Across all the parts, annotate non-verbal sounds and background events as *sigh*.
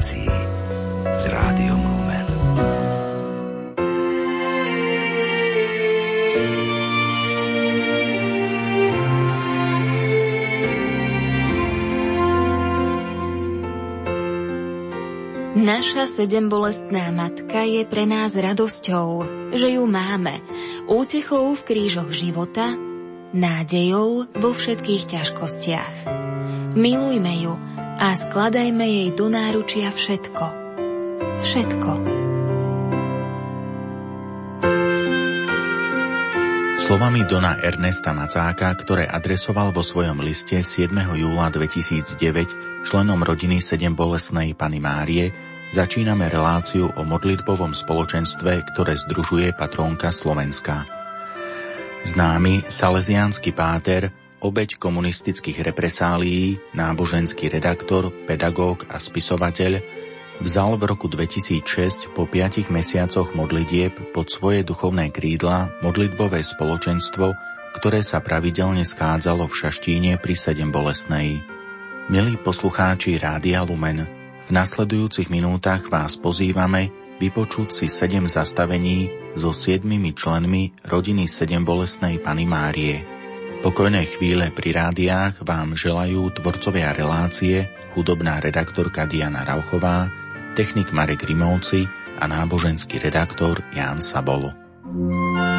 relácií s rádiom Lumen. Naša sedembolestná matka je pre nás radosťou, že ju máme, útechou v krížoch života, nádejou vo všetkých ťažkostiach. Milujme ju a skladajme jej do náručia všetko. Všetko. Slovami Dona Ernesta Macáka, ktoré adresoval vo svojom liste 7. júla 2009 členom rodiny sedem bolesnej Pany Márie, Začíname reláciu o modlitbovom spoločenstve, ktoré združuje patrónka Slovenska. Známy salesiánsky páter, obeď komunistických represálií, náboženský redaktor, pedagóg a spisovateľ, vzal v roku 2006 po piatich mesiacoch modlitieb pod svoje duchovné krídla modlitbové spoločenstvo, ktoré sa pravidelne schádzalo v Šaštíne pri Sedem bolesnej. Milí poslucháči Rádia Lumen, v nasledujúcich minútach vás pozývame vypočuť si sedem zastavení so siedmimi členmi rodiny sedem bolestnej Pany Márie. Pokojné chvíle pri rádiách vám želajú tvorcovia relácie, hudobná redaktorka Diana Rauchová, technik Marek Rimovci a náboženský redaktor Jan Sabolo. Členka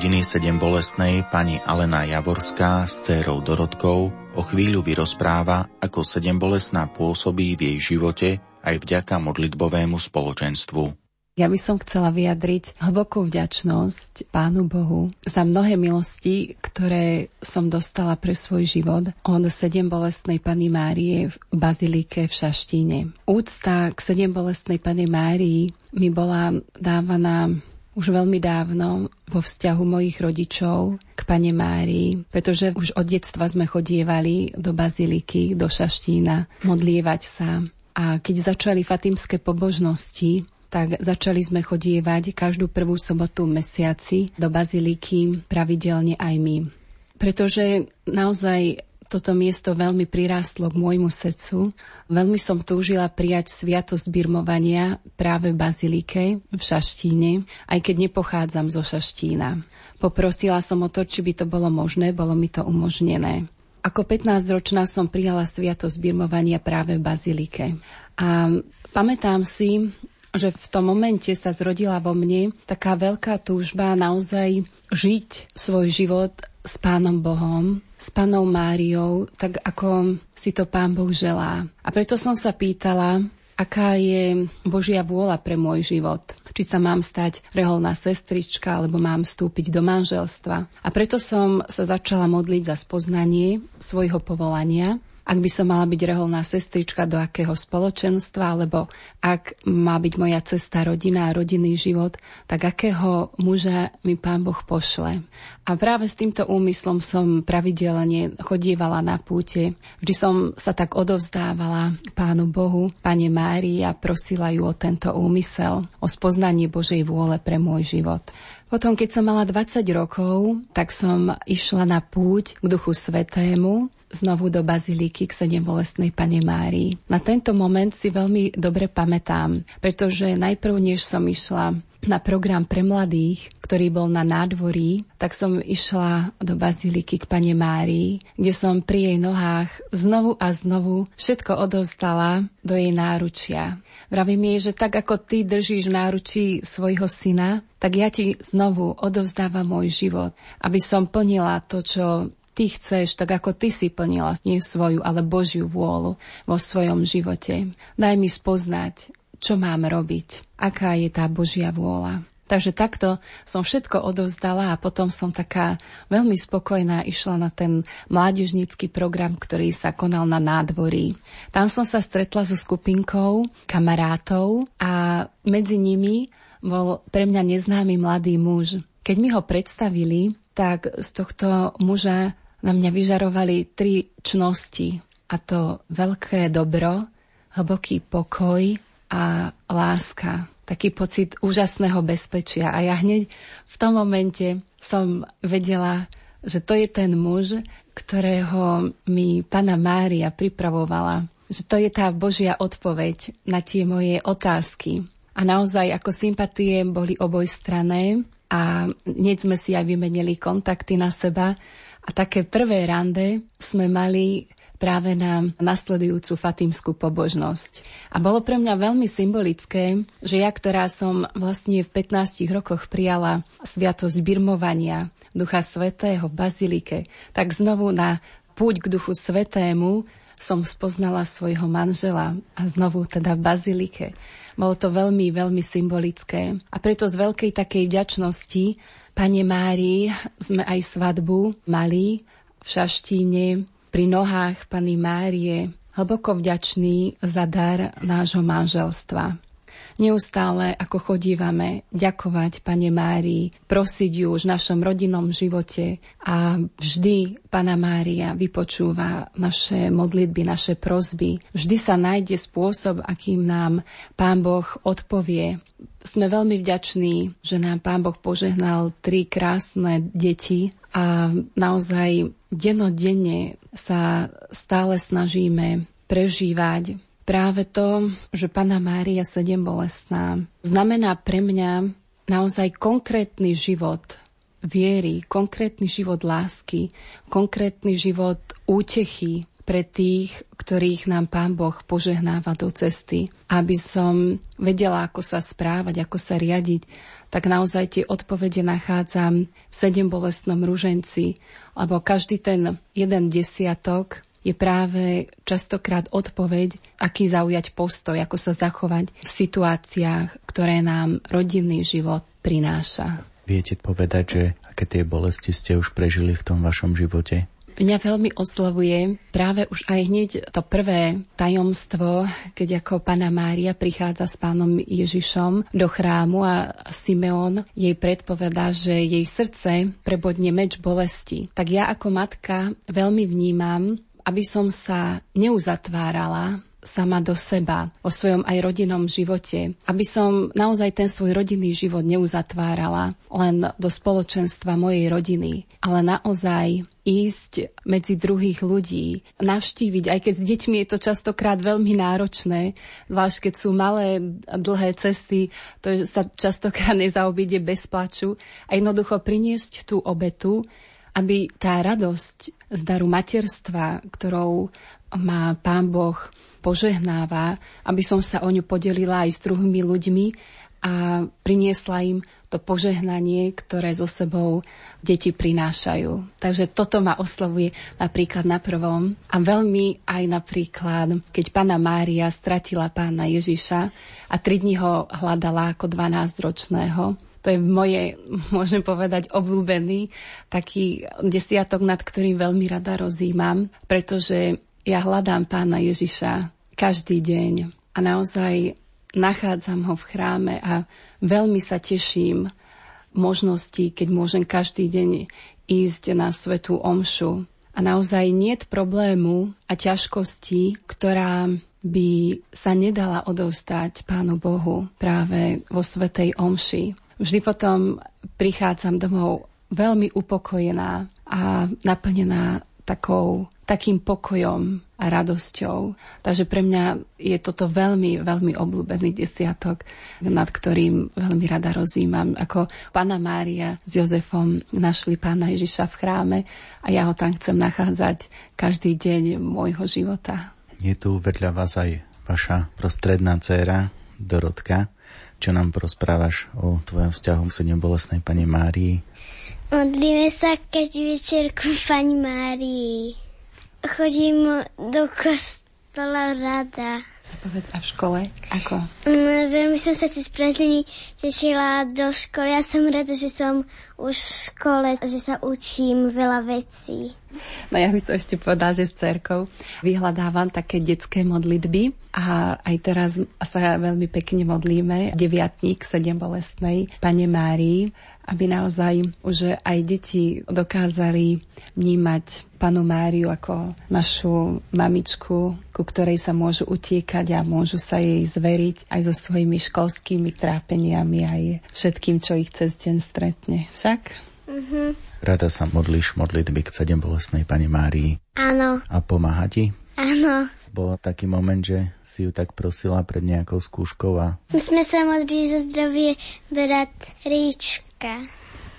rodiny sedem bolestnej pani Alena Javorská s dcérou Dorotkou o chvíľu vyrozpráva, ako sedem bolestná pôsobí v jej živote aj vďaka modlitbovému spoločenstvu. Ja by som chcela vyjadriť hlbokú vďačnosť Pánu Bohu za mnohé milosti, ktoré som dostala pre svoj život od sedem bolestnej Pany Márie v Bazilike v Šaštíne. Úcta k sedem bolestnej Pany Márii mi bola dávaná už veľmi dávno vo vzťahu mojich rodičov k pane Márii, pretože už od detstva sme chodievali do baziliky, do Šaštína, modlievať sa. A keď začali fatimské pobožnosti, tak začali sme chodievať každú prvú sobotu mesiaci do baziliky pravidelne aj my. Pretože naozaj toto miesto veľmi prirástlo k môjmu srdcu. Veľmi som túžila prijať sviatosť birmovania práve v Bazilike v Šaštíne, aj keď nepochádzam zo Šaštína. Poprosila som o to, či by to bolo možné, bolo mi to umožnené. Ako 15-ročná som prijala sviatosť birmovania práve v Bazilike. A pamätám si, že v tom momente sa zrodila vo mne taká veľká túžba naozaj žiť svoj život s Pánom Bohom, s Pánom Máriou, tak ako si to Pán Boh želá. A preto som sa pýtala, aká je Božia vôľa pre môj život. Či sa mám stať reholná sestrička, alebo mám vstúpiť do manželstva. A preto som sa začala modliť za spoznanie svojho povolania ak by som mala byť reholná sestrička do akého spoločenstva, alebo ak má byť moja cesta rodina a rodinný život, tak akého muža mi pán Boh pošle. A práve s týmto úmyslom som pravidelne chodievala na púte. Vždy som sa tak odovzdávala pánu Bohu, pane Márii a prosila ju o tento úmysel, o spoznanie Božej vôle pre môj život. Potom, keď som mala 20 rokov, tak som išla na púť k Duchu Svetému znovu do baziliky k sedem bolestnej pane Márii. Na tento moment si veľmi dobre pamätám, pretože najprv, než som išla na program pre mladých, ktorý bol na nádvorí, tak som išla do baziliky k pane Márii, kde som pri jej nohách znovu a znovu všetko odovzdala do jej náručia. Vravím jej, že tak ako ty držíš v náručí svojho syna, tak ja ti znovu odovzdávam môj život, aby som plnila to, čo ty chceš, tak ako ty si plnila nie svoju, ale Božiu vôľu vo svojom živote. Daj mi spoznať, čo mám robiť, aká je tá Božia vôľa. Takže takto som všetko odovzdala a potom som taká veľmi spokojná išla na ten mládežnícky program, ktorý sa konal na nádvorí. Tam som sa stretla so skupinkou kamarátov a medzi nimi bol pre mňa neznámy mladý muž. Keď mi ho predstavili, tak z tohto muža na mňa vyžarovali tri čnosti. A to veľké dobro, hlboký pokoj a láska taký pocit úžasného bezpečia. A ja hneď v tom momente som vedela, že to je ten muž, ktorého mi pána Mária pripravovala. Že to je tá Božia odpoveď na tie moje otázky. A naozaj ako sympatie boli obojstrané a hneď sme si aj vymenili kontakty na seba. A také prvé rande sme mali práve na nasledujúcu fatímskú pobožnosť. A bolo pre mňa veľmi symbolické, že ja, ktorá som vlastne v 15 rokoch prijala sviatosť birmovania Ducha Svetého v Bazilike, tak znovu na púť k Duchu Svetému som spoznala svojho manžela a znovu teda v Bazilike. Bolo to veľmi, veľmi symbolické. A preto z veľkej takej vďačnosti Pane Márii sme aj svadbu mali v Šaštíne pri nohách Pany Márie hlboko vďačný za dar nášho manželstva. Neustále, ako chodívame, ďakovať Pane Márii, prosiť ju už v našom rodinnom živote a vždy Pana Mária vypočúva naše modlitby, naše prozby. Vždy sa nájde spôsob, akým nám Pán Boh odpovie. Sme veľmi vďační, že nám Pán Boh požehnal tri krásne deti a naozaj denodenne sa stále snažíme prežívať práve to, že Pana Mária sedem bolestná, znamená pre mňa naozaj konkrétny život viery, konkrétny život lásky, konkrétny život útechy pre tých, ktorých nám Pán Boh požehnáva do cesty. Aby som vedela, ako sa správať, ako sa riadiť, tak naozaj tie odpovede nachádzam v sedem bolestnom ruženci, lebo každý ten jeden desiatok je práve častokrát odpoveď, aký zaujať postoj, ako sa zachovať v situáciách, ktoré nám rodinný život prináša. Viete povedať, že aké tie bolesti ste už prežili v tom vašom živote? Mňa veľmi oslovuje práve už aj hneď to prvé tajomstvo, keď ako Pana Mária prichádza s pánom Ježišom do chrámu a Simeon jej predpovedá, že jej srdce prebodne meč bolesti. Tak ja ako matka veľmi vnímam aby som sa neuzatvárala sama do seba, o svojom aj rodinnom živote, aby som naozaj ten svoj rodinný život neuzatvárala len do spoločenstva mojej rodiny, ale naozaj ísť medzi druhých ľudí, navštíviť, aj keď s deťmi je to častokrát veľmi náročné, zvlášť keď sú malé dlhé cesty, to sa častokrát nezaobíde bez plaču. A jednoducho priniesť tú obetu, aby tá radosť z daru materstva, ktorou má Pán Boh požehnáva, aby som sa o ňu podelila aj s druhými ľuďmi a priniesla im to požehnanie, ktoré so sebou deti prinášajú. Takže toto ma oslovuje napríklad na prvom a veľmi aj napríklad, keď pána Mária stratila pána Ježiša a tri dní ho hľadala ako 12-ročného, to je moje, *laughs* môžem povedať, obľúbený taký desiatok, nad ktorým veľmi rada rozímam, pretože ja hľadám pána Ježiša každý deň a naozaj nachádzam ho v chráme a veľmi sa teším možnosti, keď môžem každý deň ísť na svetú omšu. A naozaj nie problému a ťažkosti, ktorá by sa nedala odovstať Pánu Bohu práve vo Svetej Omši. Vždy potom prichádzam domov veľmi upokojená a naplnená takou takým pokojom a radosťou. Takže pre mňa je toto veľmi, veľmi obľúbený desiatok, nad ktorým veľmi rada rozímam. Ako pána Mária s Jozefom našli pána Ježiša v chráme a ja ho tam chcem nachádzať každý deň môjho života. Je tu vedľa vás aj vaša prostredná dcéra Dorotka. Čo nám prosprávaš o tvojom vzťahu k sedem bolesnej pani Márii? Modlíme sa každý večer ku pani Márii. Chodím do kostola rada. Povedz, a v škole ako? No, veľmi som sa cez prázdniny tešila do školy. Ja som rada, že som už v škole, že sa učím veľa vecí. No ja by som ešte povedala, že s cerkou vyhľadávam také detské modlitby a aj teraz sa veľmi pekne modlíme. Deviatník sedem bolestnej Pane Márii aby naozaj už aj deti dokázali vnímať panu Máriu ako našu mamičku, ku ktorej sa môžu utiekať a môžu sa jej zveriť aj so svojimi školskými trápeniami, aj všetkým, čo ich cez deň stretne. Však? Mm-hmm. Rada sa modlíš modlitby k sedem bolestnej pani Márii. Áno. A pomáha ti? Áno. Bol taký moment, že si ju tak prosila pred nejakou skúškou a... My sme sa modlili za zdravie brat Ríčka Matka.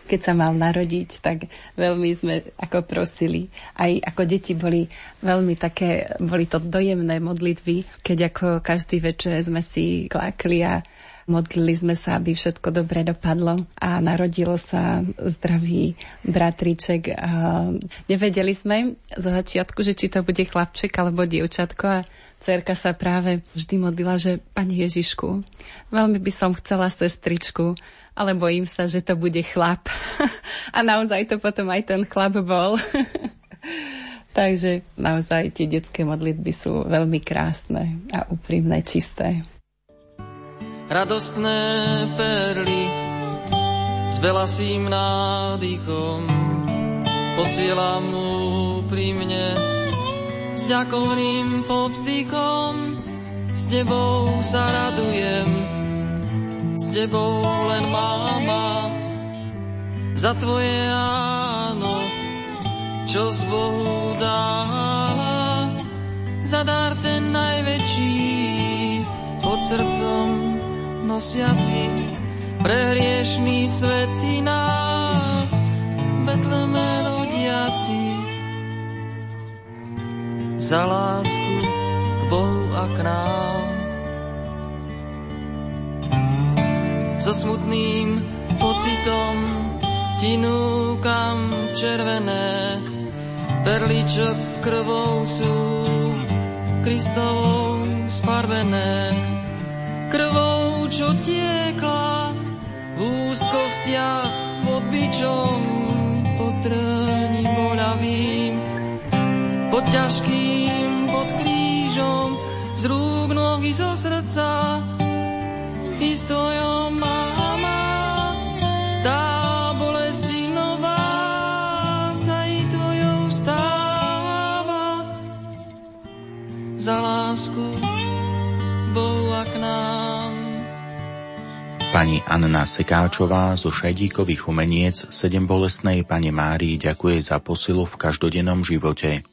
Keď sa mal narodiť, tak veľmi sme ako prosili. Aj ako deti boli veľmi také, boli to dojemné modlitby, keď ako každý večer sme si klákli a modlili sme sa, aby všetko dobre dopadlo a narodilo sa zdravý bratriček. A nevedeli sme zo začiatku, že či to bude chlapček alebo dievčatko a cerka sa práve vždy modlila, že Pani Ježišku, veľmi by som chcela sestričku, ale bojím sa, že to bude chlap. *laughs* A naozaj to potom aj ten chlap bol. *laughs* Takže naozaj tie detské modlitby sú veľmi krásne a úprimné, čisté. Radostné perly s belasým nádychom. Posielam úprimne s ďakovným povzdychom. S tebou sa radujem s tebou len máma. Za tvoje áno, čo z Bohu dáva, za dar ten najväčší pod srdcom nosiaci pre hriešný nás, Betleme rodiaci. Za lásku k Bohu a k nám so smutným pocitom ti núkam červené perly, čo krvou sú Kristovou sfarbené. Krvou, čo tiekla v úzkostiach pod bičom, pod trní boľavým, pod ťažkým, pod krížom, z rúk nohy zo srdca, i s tvojou mama. Tá bolesti nová sa. Za lásku Bohu a k nám. Pani Anna Sekáčová zo Šajdíkových umeniec sedem bolestnej pani Márii ďakuje za posilu v každodennom živote.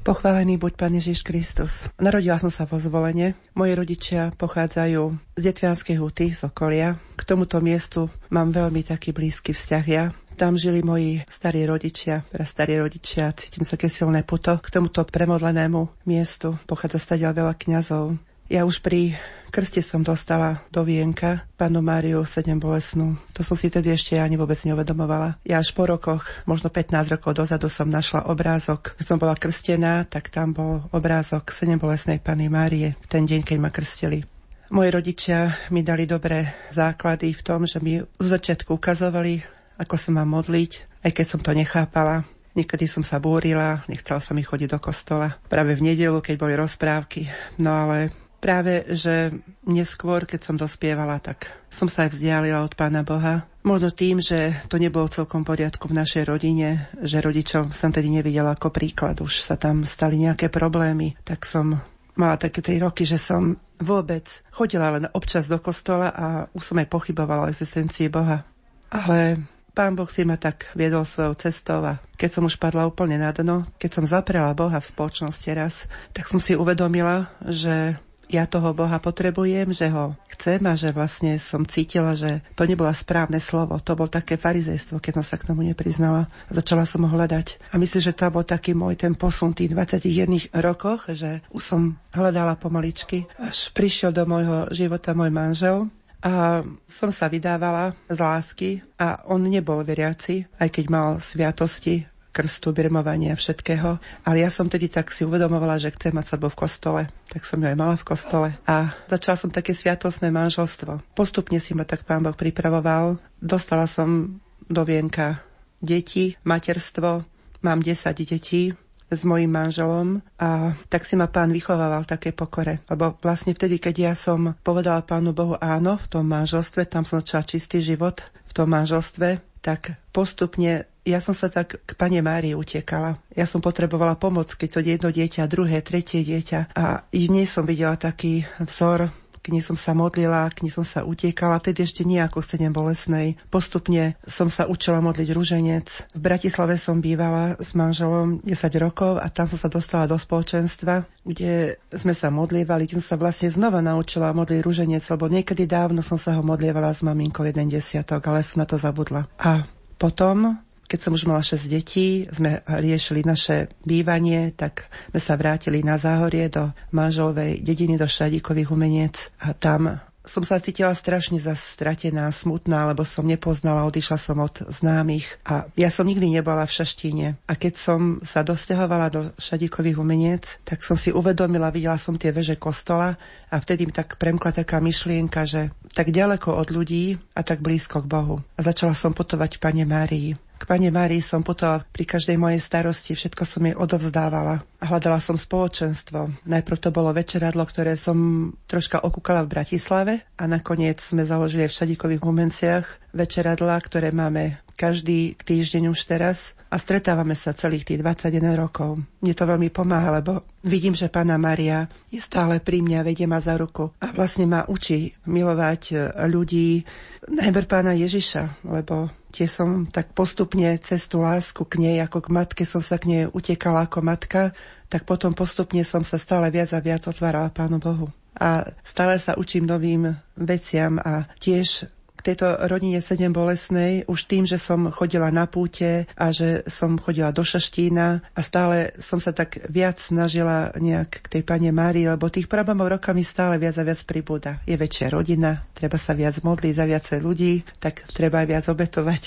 Pochválený buď Pán Ježiš Kristus. Narodila som sa vo zvolenie. Moji rodičia pochádzajú z Detvianskej huty, z okolia. K tomuto miestu mám veľmi taký blízky vzťah ja. Tam žili moji starí rodičia, teraz starí rodičia, cítim sa také silné puto k tomuto premodlenému miestu. Pochádza stadiaľ veľa kňazov. Ja už pri krste som dostala do vienka panu Máriu sedem bolesnú. To som si tedy ešte ani vôbec neuvedomovala. Ja až po rokoch, možno 15 rokov dozadu som našla obrázok. Keď som bola krstená, tak tam bol obrázok sedem bolesnej Pany Márie v ten deň, keď ma krstili. Moji rodičia mi dali dobré základy v tom, že mi z začiatku ukazovali, ako sa mám modliť, aj keď som to nechápala. Niekedy som sa búrila, nechcela sa mi chodiť do kostola. Práve v nedelu, keď boli rozprávky. No ale Práve, že neskôr, keď som dospievala, tak som sa aj vzdialila od Pána Boha. Možno tým, že to nebolo celkom poriadku v našej rodine, že rodičov som tedy nevidela ako príklad. Už sa tam stali nejaké problémy, tak som mala také tej roky, že som vôbec chodila len občas do kostola a už som aj pochybovala o existencii Boha. Ale pán Boh si ma tak viedol svojou cestou a keď som už padla úplne na dno, keď som zaprela Boha v spoločnosti raz, tak som si uvedomila, že ja toho Boha potrebujem, že ho chcem a že vlastne som cítila, že to nebolo správne slovo. To bol také farizejstvo, keď som sa k tomu nepriznala. Začala som ho hľadať. A myslím, že to bol taký môj ten posun tých 21 rokoch, že už som hľadala pomaličky, až prišiel do môjho života môj manžel, a som sa vydávala z lásky a on nebol veriaci, aj keď mal sviatosti, krstu, birmovania, všetkého. Ale ja som tedy tak si uvedomovala, že chcem mať svadbu v kostole. Tak som ju aj mala v kostole. A začala som také sviatosné manželstvo. Postupne si ma tak pán Boh pripravoval. Dostala som do vienka deti, materstvo. Mám 10 detí s mojim manželom a tak si ma pán vychovával také pokore. Lebo vlastne vtedy, keď ja som povedala pánu Bohu áno v tom manželstve, tam som začala čistý život v tom manželstve, tak postupne ja som sa tak k pane Márii utekala. Ja som potrebovala pomoc, keď to jedno dieťa, druhé, tretie dieťa. A v nej som videla taký vzor k nej som sa modlila, k nej som sa utiekala, tedy ešte nie ako sedem bolesnej. Postupne som sa učila modliť rúženec. V Bratislave som bývala s manželom 10 rokov a tam som sa dostala do spoločenstva, kde sme sa modlievali, kde som sa vlastne znova naučila modliť rúženec, lebo niekedy dávno som sa ho modlievala s maminkou jeden desiatok, ale som na to zabudla. A potom keď som už mala 6 detí, sme riešili naše bývanie, tak sme sa vrátili na záhorie do manželovej dediny, do Šadíkových umeniec a tam som sa cítila strašne zastratená, smutná, lebo som nepoznala, odišla som od známych a ja som nikdy nebola v Šaštíne. A keď som sa dosťahovala do Šadíkových umeniec, tak som si uvedomila, videla som tie veže kostola a vtedy mi tak premkla taká myšlienka, že tak ďaleko od ľudí a tak blízko k Bohu. A začala som putovať Pane Márii. K Pane Márii som putovala pri každej mojej starosti, všetko som jej odovzdávala. Hľadala som spoločenstvo. Najprv to bolo večeradlo, ktoré som troška okúkala v Bratislave a nakoniec sme založili v Šadikových humenciach večeradla, ktoré máme každý týždeň už teraz a stretávame sa celých tých 21 rokov. Mne to veľmi pomáha, lebo vidím, že Pána Maria je stále pri mňa, vedie ma za ruku a vlastne ma učí milovať ľudí, najmä Pána Ježiša, lebo tie som tak postupne cez tú lásku k nej, ako k matke som sa k nej utekala ako matka, tak potom postupne som sa stále viac a viac otvárala Pánu Bohu. A stále sa učím novým veciam a tiež tejto rodine sedem bolesnej už tým, že som chodila na púte a že som chodila do Šaštína a stále som sa tak viac snažila nejak k tej pane Márii, lebo tých problémov rokami stále viac a viac pribúda. Je väčšia rodina, treba sa viac modliť za viacej ľudí, tak treba aj viac obetovať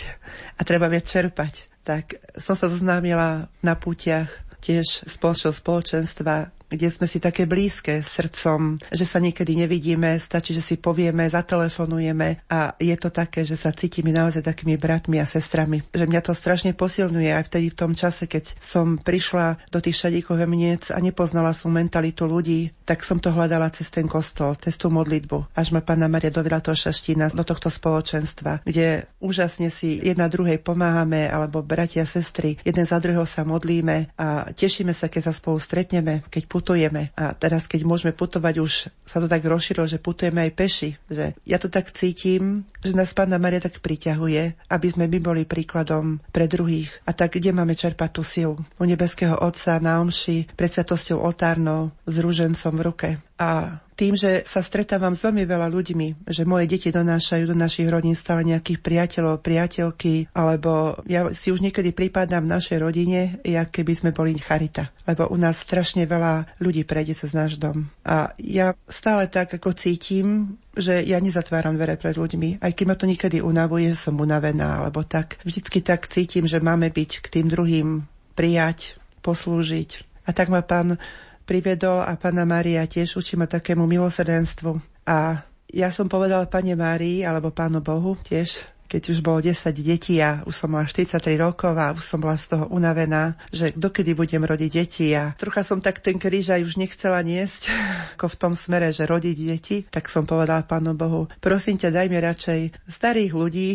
a treba viac čerpať. Tak som sa zoznámila na pútiach tiež spoločného spoločenstva kde sme si také blízke srdcom, že sa niekedy nevidíme, stačí, že si povieme, zatelefonujeme a je to také, že sa cítime naozaj takými bratmi a sestrami. Že mňa to strašne posilňuje aj vtedy v tom čase, keď som prišla do tých šadíkov miec a nepoznala som mentalitu ľudí, tak som to hľadala cez ten kostol, cez tú modlitbu. Až ma Pána Maria dovedla to šaštína do tohto spoločenstva, kde úžasne si jedna druhej pomáhame, alebo bratia, sestry, jeden za druhého sa modlíme a tešíme sa, keď sa spolu stretneme, keď putujeme. A teraz, keď môžeme putovať, už sa to tak rozšírilo, že putujeme aj peši. Že ja to tak cítim, že nás Pána Maria tak priťahuje, aby sme my boli príkladom pre druhých. A tak, kde máme čerpať tú silu? U nebeského Otca na omši, pred svetosťou oltárnou, s rúžencom v ruke. A tým, že sa stretávam s veľmi veľa ľuďmi, že moje deti donášajú do našich rodín stále nejakých priateľov, priateľky, alebo ja si už niekedy prípadám v našej rodine, jak keby sme boli charita. Lebo u nás strašne veľa ľudí prejde cez náš dom. A ja stále tak ako cítim, že ja nezatváram dvere pred ľuďmi, aj keď ma to niekedy unavuje, že som unavená, alebo tak. Vždycky tak cítim, že máme byť k tým druhým prijať, poslúžiť. A tak ma pán privedol a pána Mária tiež učí ma takému milosrdenstvu. A ja som povedala pane Márii, alebo pánu Bohu tiež, keď už bolo 10 detí a už som mala 43 rokov a už som bola z toho unavená, že dokedy budem rodiť deti a trocha som tak ten kríž aj už nechcela niesť, *laughs* ako v tom smere, že rodiť deti, tak som povedala Pánu Bohu, prosím ťa, daj mi radšej starých ľudí,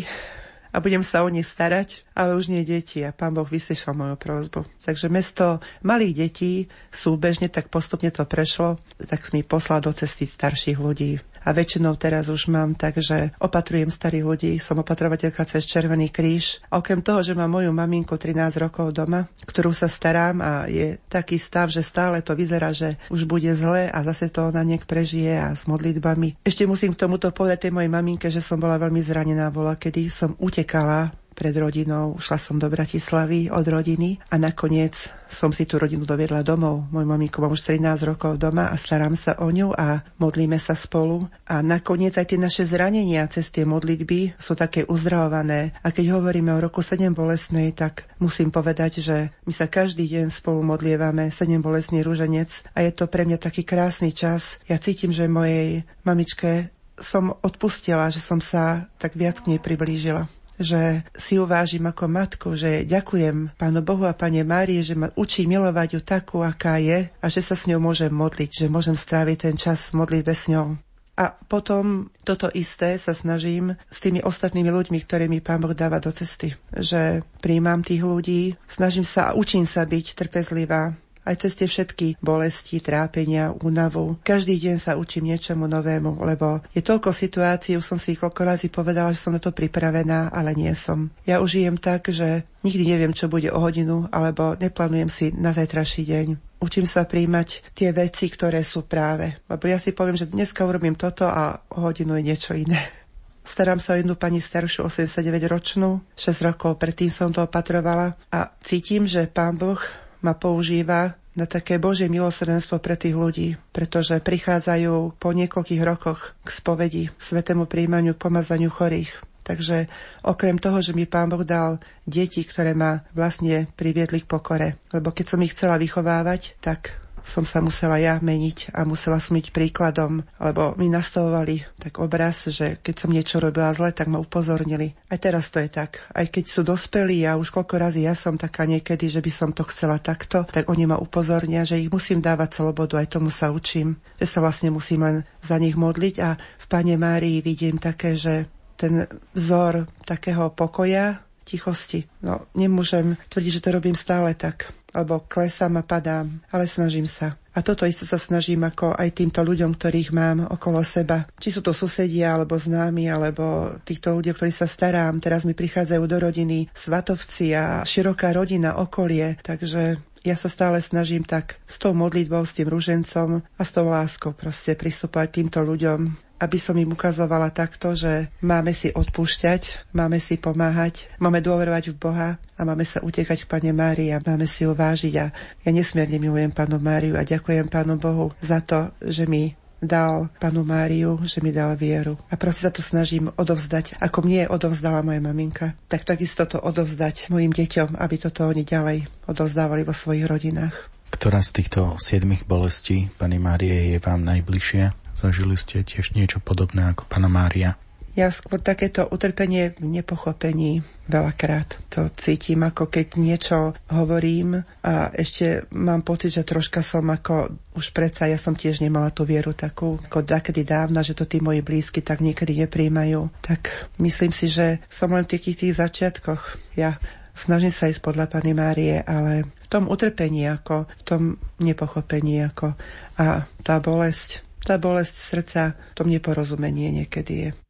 a budem sa o nich starať, ale už nie deti a pán Boh vyslyšal moju prozbu. Takže mesto malých detí súbežne tak postupne to prešlo, tak mi poslal do cesty starších ľudí. A väčšinou teraz už mám tak, že opatrujem starých ľudí, som opatrovateľka cez Červený kríž. A okrem toho, že mám moju maminku 13 rokov doma, ktorú sa starám a je taký stav, že stále to vyzerá, že už bude zle a zase to ona niek prežije a s modlitbami. Ešte musím k tomuto povedať tej mojej maminke, že som bola veľmi zranená, bola kedy som utekala pred rodinou, šla som do Bratislavy od rodiny a nakoniec som si tú rodinu doviedla domov. Môj maminko mám už 13 rokov doma a starám sa o ňu a modlíme sa spolu. A nakoniec aj tie naše zranenia cez tie modlitby sú také uzdravované. A keď hovoríme o roku 7 bolesnej, tak musím povedať, že my sa každý deň spolu modlievame 7 bolesný rúženec a je to pre mňa taký krásny čas. Ja cítim, že mojej mamičke som odpustila, že som sa tak viac k nej priblížila že si ju vážim ako matku, že ďakujem Pánu Bohu a Pane Márie, že ma učí milovať ju takú, aká je a že sa s ňou môžem modliť, že môžem stráviť ten čas v modlitbe s ňou. A potom toto isté sa snažím s tými ostatnými ľuďmi, ktoré mi Pán Boh dáva do cesty. Že príjmam tých ľudí, snažím sa a učím sa byť trpezlivá, aj cez tie všetky bolesti, trápenia, únavu. Každý deň sa učím niečomu novému, lebo je toľko situácií, už som si koľko razy povedala, že som na to pripravená, ale nie som. Ja už žijem tak, že nikdy neviem, čo bude o hodinu, alebo neplánujem si na zajtraší deň. Učím sa príjmať tie veci, ktoré sú práve. Lebo ja si poviem, že dneska urobím toto a o hodinu je niečo iné. Starám sa o jednu pani staršiu 89-ročnú, 6 rokov predtým som to opatrovala a cítim, že pán Boh ma používa na také Božie milosrdenstvo pre tých ľudí, pretože prichádzajú po niekoľkých rokoch k spovedi, svetému príjmaniu, pomazaniu chorých. Takže okrem toho, že mi Pán Boh dal deti, ktoré ma vlastne priviedli k pokore, lebo keď som ich chcela vychovávať, tak som sa musela ja meniť a musela som byť príkladom, lebo mi nastavovali tak obraz, že keď som niečo robila zle, tak ma upozornili. Aj teraz to je tak. Aj keď sú dospelí a už koľko razy ja som taká niekedy, že by som to chcela takto, tak oni ma upozornia, že ich musím dávať slobodu, aj tomu sa učím, že sa vlastne musím len za nich modliť a v Pane Márii vidím také, že ten vzor takého pokoja, tichosti. No, nemôžem tvrdiť, že to robím stále tak alebo klesám a padám, ale snažím sa. A toto isté sa snažím ako aj týmto ľuďom, ktorých mám okolo seba. Či sú to susedia, alebo známi, alebo týchto ľudí, ktorí sa starám. Teraz mi prichádzajú do rodiny svatovci a široká rodina, okolie. Takže ja sa stále snažím tak s tou modlitbou, s tým ružencom a s tou láskou proste pristúpať týmto ľuďom aby som im ukazovala takto, že máme si odpúšťať, máme si pomáhať, máme dôverovať v Boha a máme sa utekať k Pane Márii a máme si ho vážiť. A ja nesmierne milujem Panu Máriu a ďakujem Pánu Bohu za to, že mi dal Panu Máriu, že mi dal vieru. A proste sa to snažím odovzdať, ako mne odovzdala moja maminka. Tak takisto to odovzdať mojim deťom, aby toto oni ďalej odovzdávali vo svojich rodinách. Ktorá z týchto siedmých bolestí, Pani Márie, je vám najbližšia? Zažili ste tiež niečo podobné ako pána Mária? Ja skôr takéto utrpenie v nepochopení veľakrát to cítim, ako keď niečo hovorím a ešte mám pocit, že troška som ako už predsa, ja som tiež nemala tú vieru takú, ako dakedy dávna, že to tí moji blízky tak niekedy nepríjmajú. Tak myslím si, že som len v takých tých začiatkoch. Ja snažím sa ísť podľa Pany Márie, ale v tom utrpení, ako v tom nepochopení, ako a tá bolesť, tá bolesť srdca, to neporozumenie niekedy je.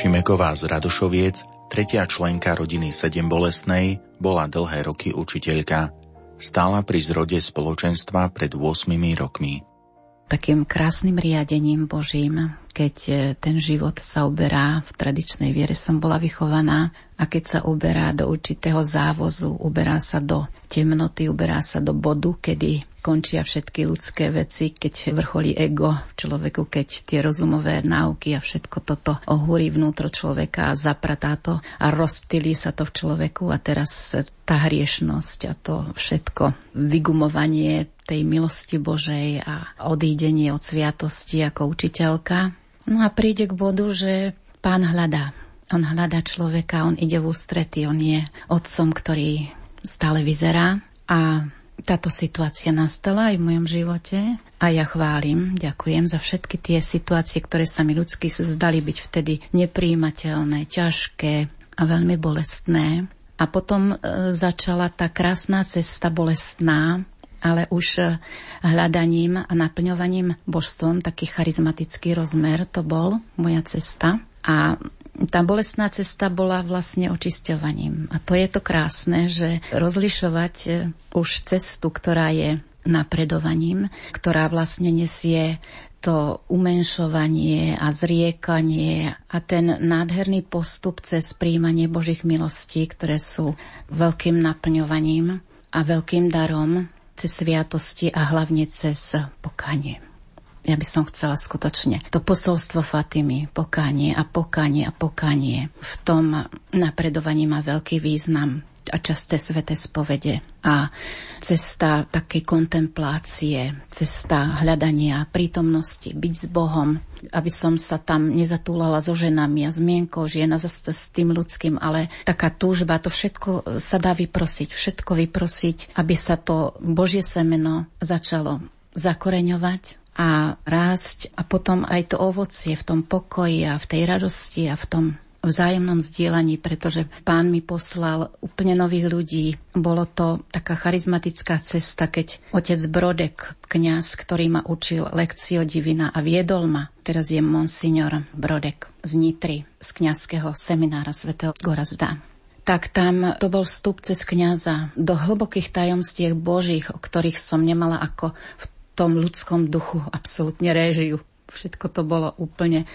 Šimeková z Radošoviec, tretia členka rodiny Sedem bola dlhé roky učiteľka. Stála pri zrode spoločenstva pred 8 rokmi. Takým krásnym riadením Božím, keď e, ten život sa uberá v tradičnej viere, som bola vychovaná a keď sa uberá do určitého závozu, uberá sa do temnoty, uberá sa do bodu, kedy končia všetky ľudské veci, keď vrcholí ego v človeku, keď tie rozumové náuky a všetko toto ohúri vnútro človeka a zapratá to a rozptýli sa to v človeku a teraz tá hriešnosť a to všetko, vygumovanie tej milosti Božej a odídenie od sviatosti ako učiteľka. No a príde k bodu, že pán hľadá. On hľadá človeka, on ide v ústrety, on je otcom, ktorý stále vyzerá a táto situácia nastala aj v mojom živote a ja chválim, ďakujem za všetky tie situácie, ktoré sa mi ľudsky zdali byť vtedy nepríjimateľné, ťažké a veľmi bolestné. A potom e, začala tá krásna cesta bolestná, ale už e, hľadaním a naplňovaním božstvom, taký charizmatický rozmer to bol moja cesta. A tá bolestná cesta bola vlastne očisťovaním. A to je to krásne, že rozlišovať e, už cestu, ktorá je napredovaním, ktorá vlastne nesie to umenšovanie a zriekanie a ten nádherný postup cez príjmanie Božích milostí, ktoré sú veľkým naplňovaním a veľkým darom cez sviatosti a hlavne cez pokanie ja by som chcela skutočne to posolstvo Fatimy, pokánie a pokánie a pokánie. V tom napredovaní má veľký význam a časté svete spovede a cesta takej kontemplácie, cesta hľadania prítomnosti, byť s Bohom, aby som sa tam nezatúlala so ženami a zmienkou žena zase s tým ľudským, ale taká túžba, to všetko sa dá vyprosiť, všetko vyprosiť, aby sa to Božie semeno začalo zakoreňovať a rásť a potom aj to ovocie v tom pokoji a v tej radosti a v tom vzájomnom zdieľaní, pretože pán mi poslal úplne nových ľudí. Bolo to taká charizmatická cesta, keď otec Brodek, kňaz, ktorý ma učil lekcio divina a viedol ma, teraz je monsignor Brodek z Nitry, z kňazského seminára svätého Gorazda tak tam to bol vstup cez kňaza do hlbokých tajomstiev Božích, o ktorých som nemala ako v tom ľudskom duchu absolútne réžiu. Všetko to bolo úplne,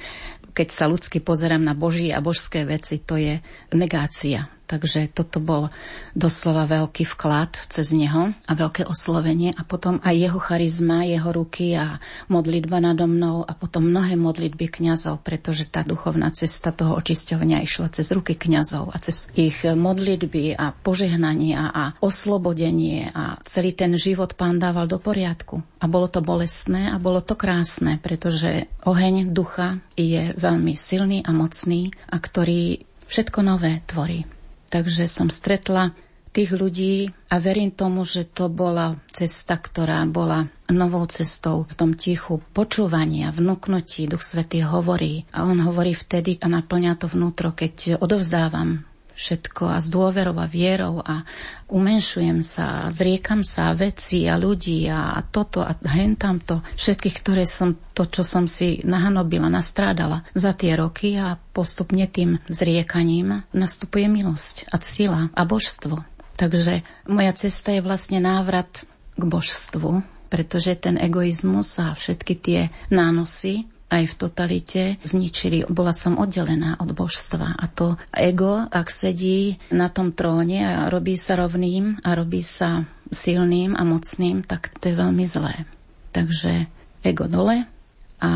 keď sa ľudsky pozerám na Boží a božské veci, to je negácia. Takže toto bol doslova veľký vklad cez neho a veľké oslovenie a potom aj jeho charizma, jeho ruky a modlitba nado mnou a potom mnohé modlitby kňazov, pretože tá duchovná cesta toho očisťovania išla cez ruky kňazov a cez ich modlitby a požehnania a oslobodenie a celý ten život pán dával do poriadku. A bolo to bolestné a bolo to krásne, pretože oheň ducha je veľmi silný a mocný a ktorý všetko nové tvorí. Takže som stretla tých ľudí a verím tomu, že to bola cesta, ktorá bola novou cestou v tom tichu počúvania, vnúknutí. Duch Svetý hovorí a on hovorí vtedy a naplňa to vnútro, keď odovzdávam všetko a s dôverou a vierou a umenšujem sa a zriekam sa veci a ľudí a toto a hentam to, všetkých, ktoré som, to, čo som si nahanobila, nastrádala za tie roky a postupne tým zriekaním nastupuje milosť a sila a božstvo. Takže moja cesta je vlastne návrat k božstvu, pretože ten egoizmus a všetky tie nánosy aj v totalite zničili. Bola som oddelená od božstva a to ego, ak sedí na tom tróne a robí sa rovným a robí sa silným a mocným, tak to je veľmi zlé. Takže ego dole a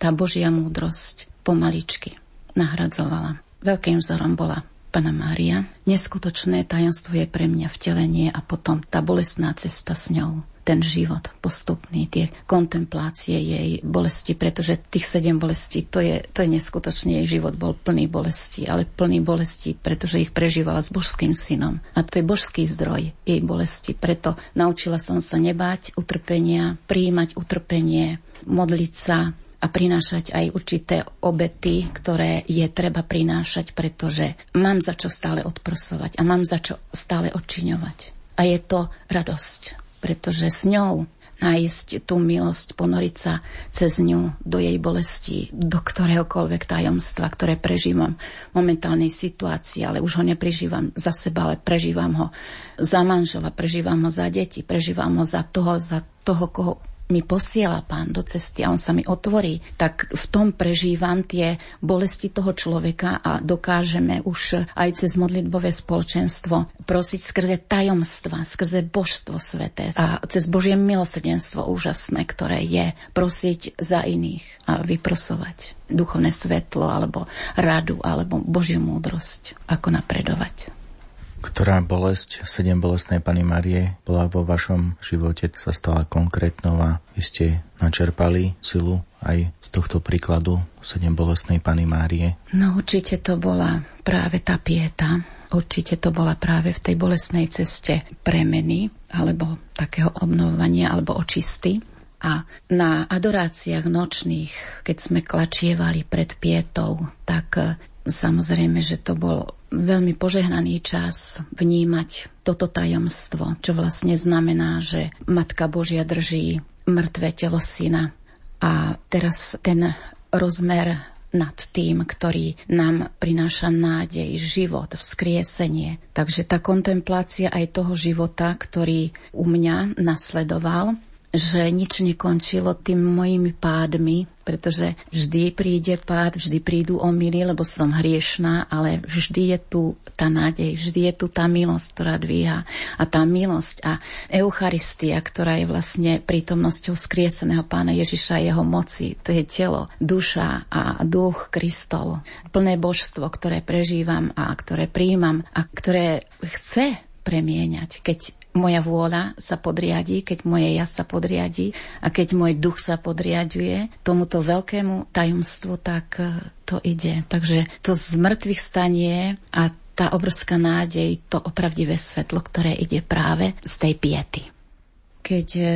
tá Božia múdrosť pomaličky nahradzovala. Veľkým vzorom bola Pana Mária. Neskutočné tajomstvo je pre mňa vtelenie a potom tá bolestná cesta s ňou ten život postupný, tie kontemplácie jej bolesti, pretože tých sedem bolestí, to je, to je neskutočne, jej život bol plný bolesti, ale plný bolesti, pretože ich prežívala s božským synom. A to je božský zdroj jej bolesti. Preto naučila som sa nebáť utrpenia, príjmať utrpenie, modliť sa, a prinášať aj určité obety, ktoré je treba prinášať, pretože mám za čo stále odprosovať a mám za čo stále odčiňovať. A je to radosť pretože s ňou nájsť tú milosť, ponoriť sa cez ňu do jej bolesti, do ktoréhokoľvek tajomstva, ktoré prežívam v momentálnej situácii, ale už ho neprežívam za seba, ale prežívam ho za manžela, prežívam ho za deti, prežívam ho za toho, za toho, koho mi posiela pán do cesty a on sa mi otvorí, tak v tom prežívam tie bolesti toho človeka a dokážeme už aj cez modlitbové spoločenstvo prosiť skrze tajomstva, skrze božstvo sveté a cez Božie milosrdenstvo úžasné, ktoré je prosiť za iných a vyprosovať duchovné svetlo alebo radu alebo Božiu múdrosť, ako napredovať. Ktorá bolesť, sedem bolestnej Pany Marie, bola vo vašom živote, sa stala konkrétnou a vy ste načerpali silu aj z tohto príkladu sedem bolestnej Pany Márie? No určite to bola práve tá pieta. Určite to bola práve v tej bolestnej ceste premeny alebo takého obnovovania alebo očisty. A na adoráciách nočných, keď sme klačievali pred pietou, tak Samozrejme, že to bol veľmi požehnaný čas vnímať toto tajomstvo, čo vlastne znamená, že Matka Božia drží mŕtve telo syna. A teraz ten rozmer nad tým, ktorý nám prináša nádej, život, vzkriesenie. Takže tá kontemplácia aj toho života, ktorý u mňa nasledoval, že nič nekončilo tým mojimi pádmi, pretože vždy príde pád, vždy prídu omily, lebo som hriešná, ale vždy je tu tá nádej, vždy je tu tá milosť, ktorá dvíha. A tá milosť a Eucharistia, ktorá je vlastne prítomnosťou skrieseného pána Ježiša jeho moci, to je telo, duša a duch Kristov. Plné božstvo, ktoré prežívam a ktoré príjmam a ktoré chce premieňať. Keď moja vôľa sa podriadí, keď moje ja sa podriadí a keď môj duch sa podriaduje tomuto veľkému tajomstvu, tak e, to ide. Takže to z mŕtvych stanie a tá obrovská nádej, to opravdivé svetlo, ktoré ide práve z tej piety. Keď e,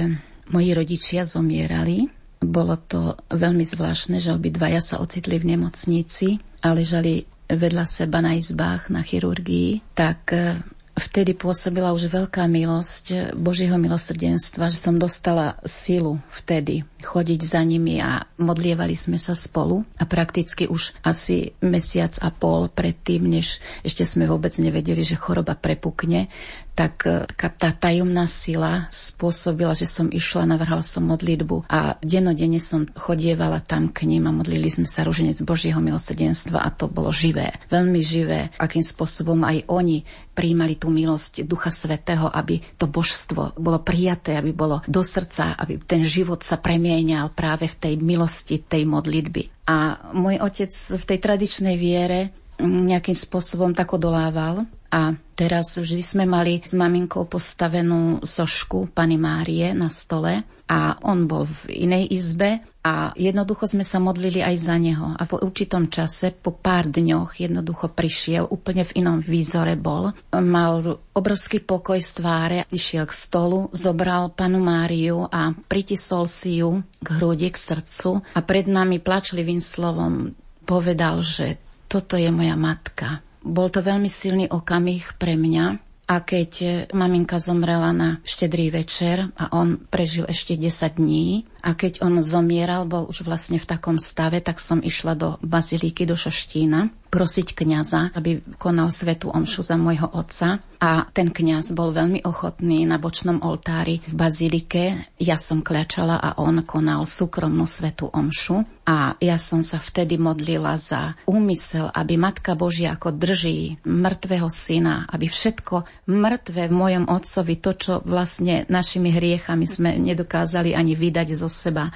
moji rodičia zomierali, bolo to veľmi zvláštne, že obidvaja sa ocitli v nemocnici a ležali vedľa seba na izbách na chirurgii, tak e, vtedy pôsobila už veľká milosť Božieho milosrdenstva, že som dostala silu vtedy chodiť za nimi a modlievali sme sa spolu. A prakticky už asi mesiac a pol predtým, než ešte sme vôbec nevedeli, že choroba prepukne, tak e, taká tá tajomná sila spôsobila, že som išla, navrhala som modlitbu a denodene som chodievala tam k ním a modlili sme sa ruženec Božieho milosrdenstva a to bolo živé, veľmi živé, akým spôsobom aj oni príjmali tú milosť Ducha Svetého, aby to božstvo bolo prijaté, aby bolo do srdca, aby ten život sa premienial práve v tej milosti, tej modlitby. A môj otec v tej tradičnej viere nejakým spôsobom tak odolával a teraz vždy sme mali s maminkou postavenú sošku Pany Márie na stole a on bol v inej izbe a jednoducho sme sa modlili aj za neho. A po určitom čase, po pár dňoch, jednoducho prišiel, úplne v inom výzore bol. Mal obrovský pokoj z tváre, išiel k stolu, zobral panu Máriu a pritisol si ju k hrudi, k srdcu a pred nami plačlivým slovom povedal, že toto je moja matka. Bol to veľmi silný okamih pre mňa, a keď e, maminka zomrela na štedrý večer a on prežil ešte 10 dní a keď on zomieral, bol už vlastne v takom stave, tak som išla do bazilíky, do Šaštína prosiť kňaza, aby konal svetu omšu za môjho otca. A ten kňaz bol veľmi ochotný na bočnom oltári v bazilike. Ja som kľačala a on konal súkromnú svetu omšu. A ja som sa vtedy modlila za úmysel, aby Matka Božia ako drží mŕtvého syna, aby všetko mŕtve v mojom otcovi, to, čo vlastne našimi hriechami sme nedokázali ani vydať zo seba,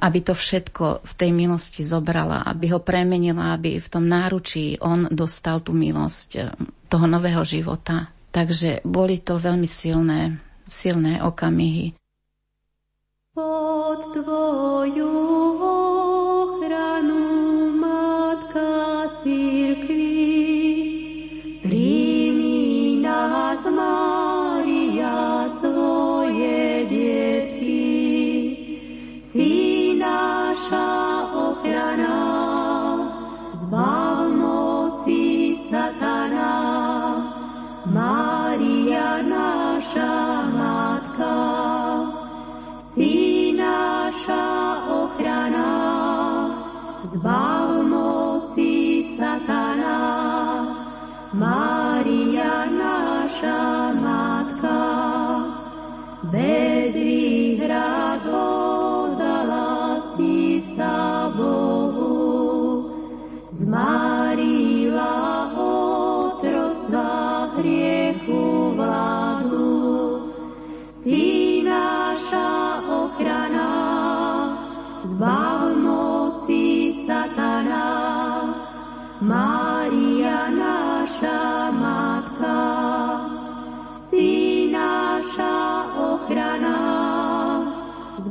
aby to všetko v tej milosti zobrala, aby ho premenila, aby v tom náručí on dostal tú milosť eh, toho nového života. Takže boli to veľmi silné, silné okamihy. Pod tvoju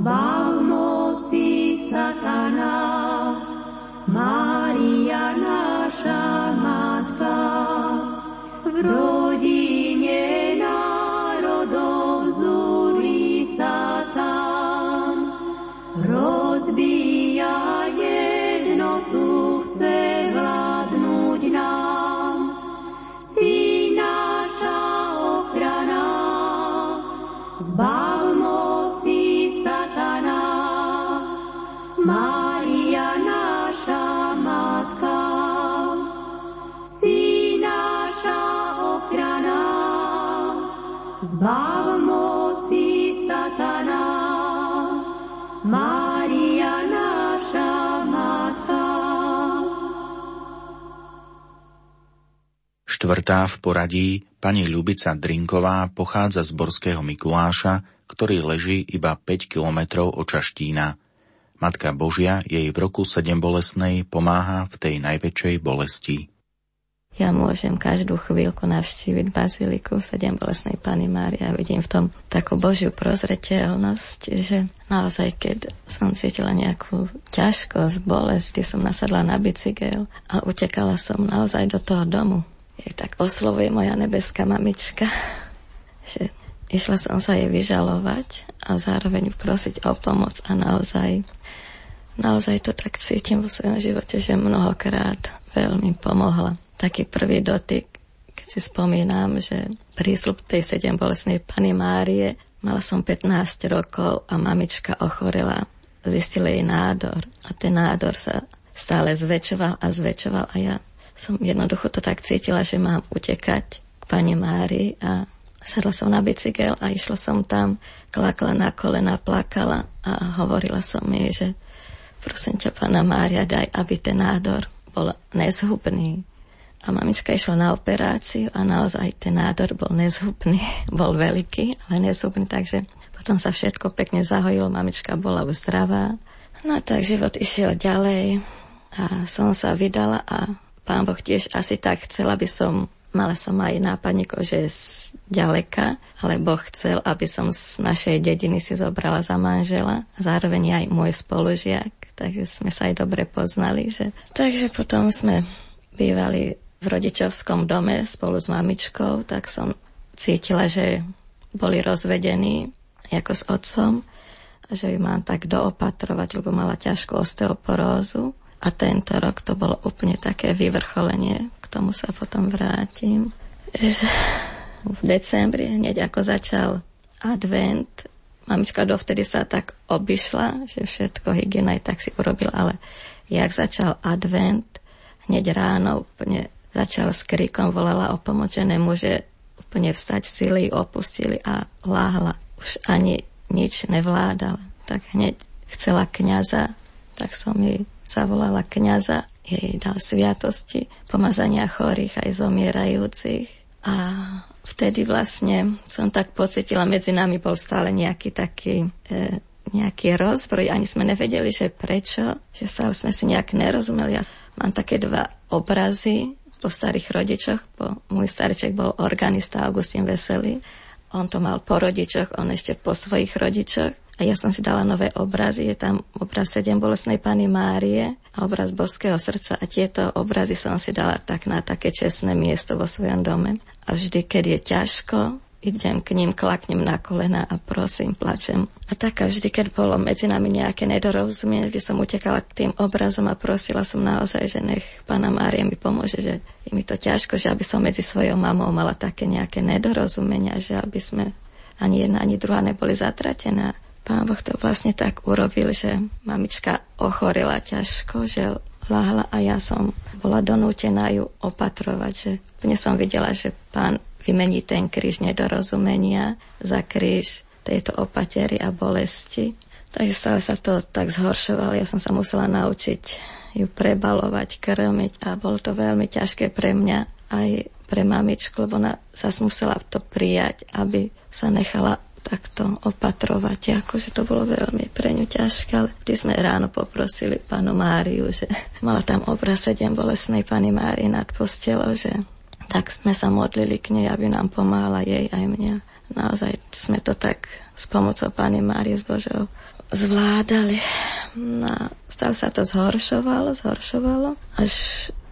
zbav moci satana, Mária naša matka, v Štvrtá v poradí, pani Ľubica Drinková pochádza z Borského Mikuláša, ktorý leží iba 5 kilometrov od Čaštína. Matka Božia jej v roku 7 bolesnej pomáha v tej najväčšej bolesti. Ja môžem každú chvíľku navštíviť baziliku sedem bolesnej Pany Mária a vidím v tom takú Božiu prozreteľnosť, že naozaj, keď som cítila nejakú ťažkosť, bolesť, vždy som nasadla na bicykel a utekala som naozaj do toho domu. Tak oslovuje moja nebeská mamička, *laughs* že išla som sa jej vyžalovať a zároveň prosiť o pomoc a naozaj naozaj to tak cítim vo svojom živote, že mnohokrát veľmi pomohla. Taký prvý dotyk, keď si spomínam, že prísľub tej sedem bolesnej Pany Márie, mala som 15 rokov a mamička ochorela, zistila jej nádor a ten nádor sa stále zväčšoval a zväčšoval a ja som jednoducho to tak cítila, že mám utekať k Pani Márii a sadla som na bicykel a išla som tam, klakla na kolena, plakala a hovorila som jej, že prosím ťa, pána Mária, daj, aby ten nádor bol nezhubný. A mamička išla na operáciu a naozaj ten nádor bol nezhubný, *laughs* bol veľký, ale nezhubný, takže potom sa všetko pekne zahojilo, mamička bola už zdravá. No tak život išiel ďalej a som sa vydala a pán Boh tiež asi tak chcel, aby som Mala som aj nápadníko, že z ďaleka, ale Boh chcel, aby som z našej dediny si zobrala za manžela. Zároveň aj môj spolužiak, takže sme sa aj dobre poznali. Že... Takže potom sme bývali v rodičovskom dome spolu s mamičkou, tak som cítila, že boli rozvedení ako s otcom a že ju mám tak doopatrovať, lebo mala ťažkú osteoporózu. A tento rok to bolo úplne také vyvrcholenie, k tomu sa potom vrátim. Že v decembri, hneď ako začal advent, mamička dovtedy sa tak obišla, že všetko hygiena aj tak si urobila, ale jak začal advent, hneď ráno úplne začal s krikom, volala o pomoc, že nemôže úplne vstať, sily opustili a láhla. Už ani nič nevládala. Tak hneď chcela kňaza, tak som jej zavolala kňaza, jej dal sviatosti, pomazania chorých aj zomierajúcich. A vtedy vlastne som tak pocitila, medzi nami bol stále nejaký taký e, nejaký rozbroj, ani sme nevedeli, že prečo, že stále sme si nejak nerozumeli. Ja mám také dva obrazy po starých rodičoch, po, môj starček bol organista Augustín Veselý, on to mal po rodičoch, on ešte po svojich rodičoch a ja som si dala nové obrazy, je tam obraz sedem bolesnej Pany Márie a obraz Boského srdca a tieto obrazy som si dala tak na také čestné miesto vo svojom dome. A vždy, keď je ťažko, idem k ním, klaknem na kolena a prosím, plačem. A tak vždy, keď bolo medzi nami nejaké nedorozumie, vždy som utekala k tým obrazom a prosila som naozaj, že nech Pána Mária mi pomôže, že je mi to ťažko, že aby som medzi svojou mamou mala také nejaké nedorozumenia, že aby sme ani jedna, ani druhá neboli zatratená pán Boh to vlastne tak urobil, že mamička ochorela ťažko, že láhla a ja som bola donútená ju opatrovať, že úplne som videla, že pán vymení ten kríž nedorozumenia za kríž tejto opatery a bolesti. Takže stále sa to tak zhoršovalo. Ja som sa musela naučiť ju prebalovať, krmiť a bolo to veľmi ťažké pre mňa aj pre mamičku, lebo ona sa musela to prijať, aby sa nechala takto opatrovať. Akože to bolo veľmi pre ňu ťažké, ale vždy sme ráno poprosili pánu Máriu, že *laughs* mala tam obraz sedem bolesnej pani Mári nad postelou, že tak sme sa modlili k nej, aby nám pomáhala jej aj mňa. Naozaj sme to tak s pomocou Pány Márie z Božou zvládali. No, stále sa to zhoršovalo, zhoršovalo, až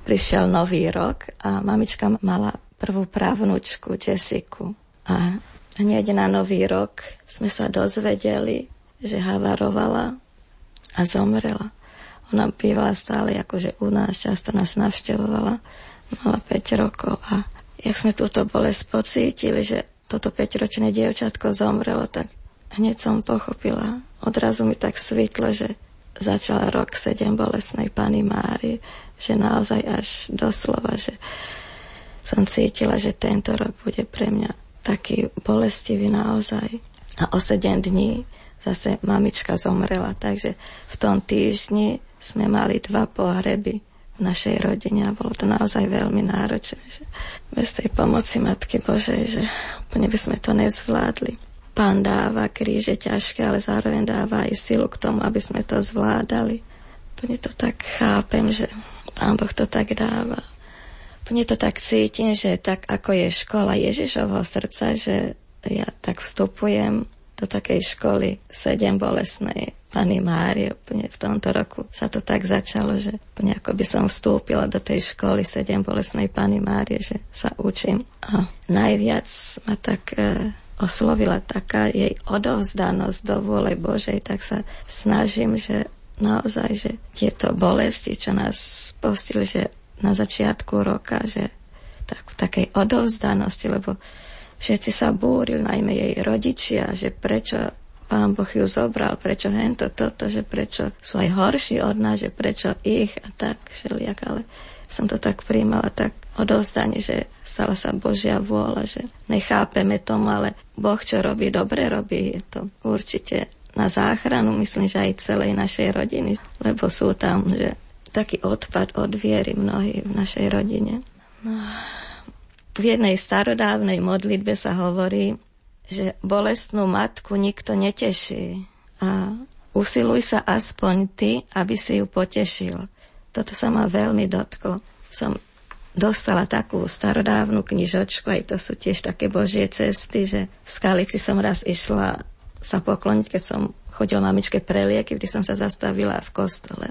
prišiel nový rok a mamička mala prvú právnučku Jessiku. A hneď na nový rok sme sa dozvedeli, že havarovala a zomrela. Ona bývala stále akože u nás, často nás navštevovala mala 5 rokov a jak sme túto bolesť pocítili, že toto 5-ročné dievčatko zomrelo, tak hneď som pochopila. Odrazu mi tak svitlo, že začala rok 7 bolesnej Pany Mári, že naozaj až doslova, že som cítila, že tento rok bude pre mňa taký bolestivý naozaj. A o 7 dní zase mamička zomrela, takže v tom týždni sme mali dva pohreby našej rodine a bolo to naozaj veľmi náročné, že bez tej pomoci Matky Božej, že úplne by sme to nezvládli. Pán dáva kríže ťažké, ale zároveň dáva aj silu k tomu, aby sme to zvládali. Úplne to tak chápem, že Pán Boh to tak dáva. Úplne to tak cítim, že tak ako je škola Ježišovho srdca, že ja tak vstupujem do takej školy sedem bolesnej Pani Márie. Úplne v tomto roku sa to tak začalo, že úplne ako by som vstúpila do tej školy sedem bolesnej Pani Márie, že sa učím. A najviac ma tak e, oslovila taká jej odovzdanosť do vôle Božej, tak sa snažím, že naozaj, že tieto bolesti, čo nás postili, že na začiatku roka, že tak v takej odovzdanosti, lebo Všetci sa búrili, najmä jej rodičia, že prečo pán Boh ju zobral, prečo hento toto, že prečo sú aj horší od nás, že prečo ich a tak všelijak, ale som to tak príjmala tak odovzdanie, že stala sa Božia vôľa, že nechápeme tomu, ale Boh, čo robí, dobre robí, je to určite na záchranu, myslím, že aj celej našej rodiny, lebo sú tam, že taký odpad od viery mnohí v našej rodine. No, v jednej starodávnej modlitbe sa hovorí, že bolestnú matku nikto neteší a usiluj sa aspoň ty, aby si ju potešil. Toto sa ma veľmi dotklo. Som dostala takú starodávnu knižočku, aj to sú tiež také božie cesty, že v Skalici som raz išla sa pokloniť, keď som chodila mamičke prelieky, kdy som sa zastavila v kostole.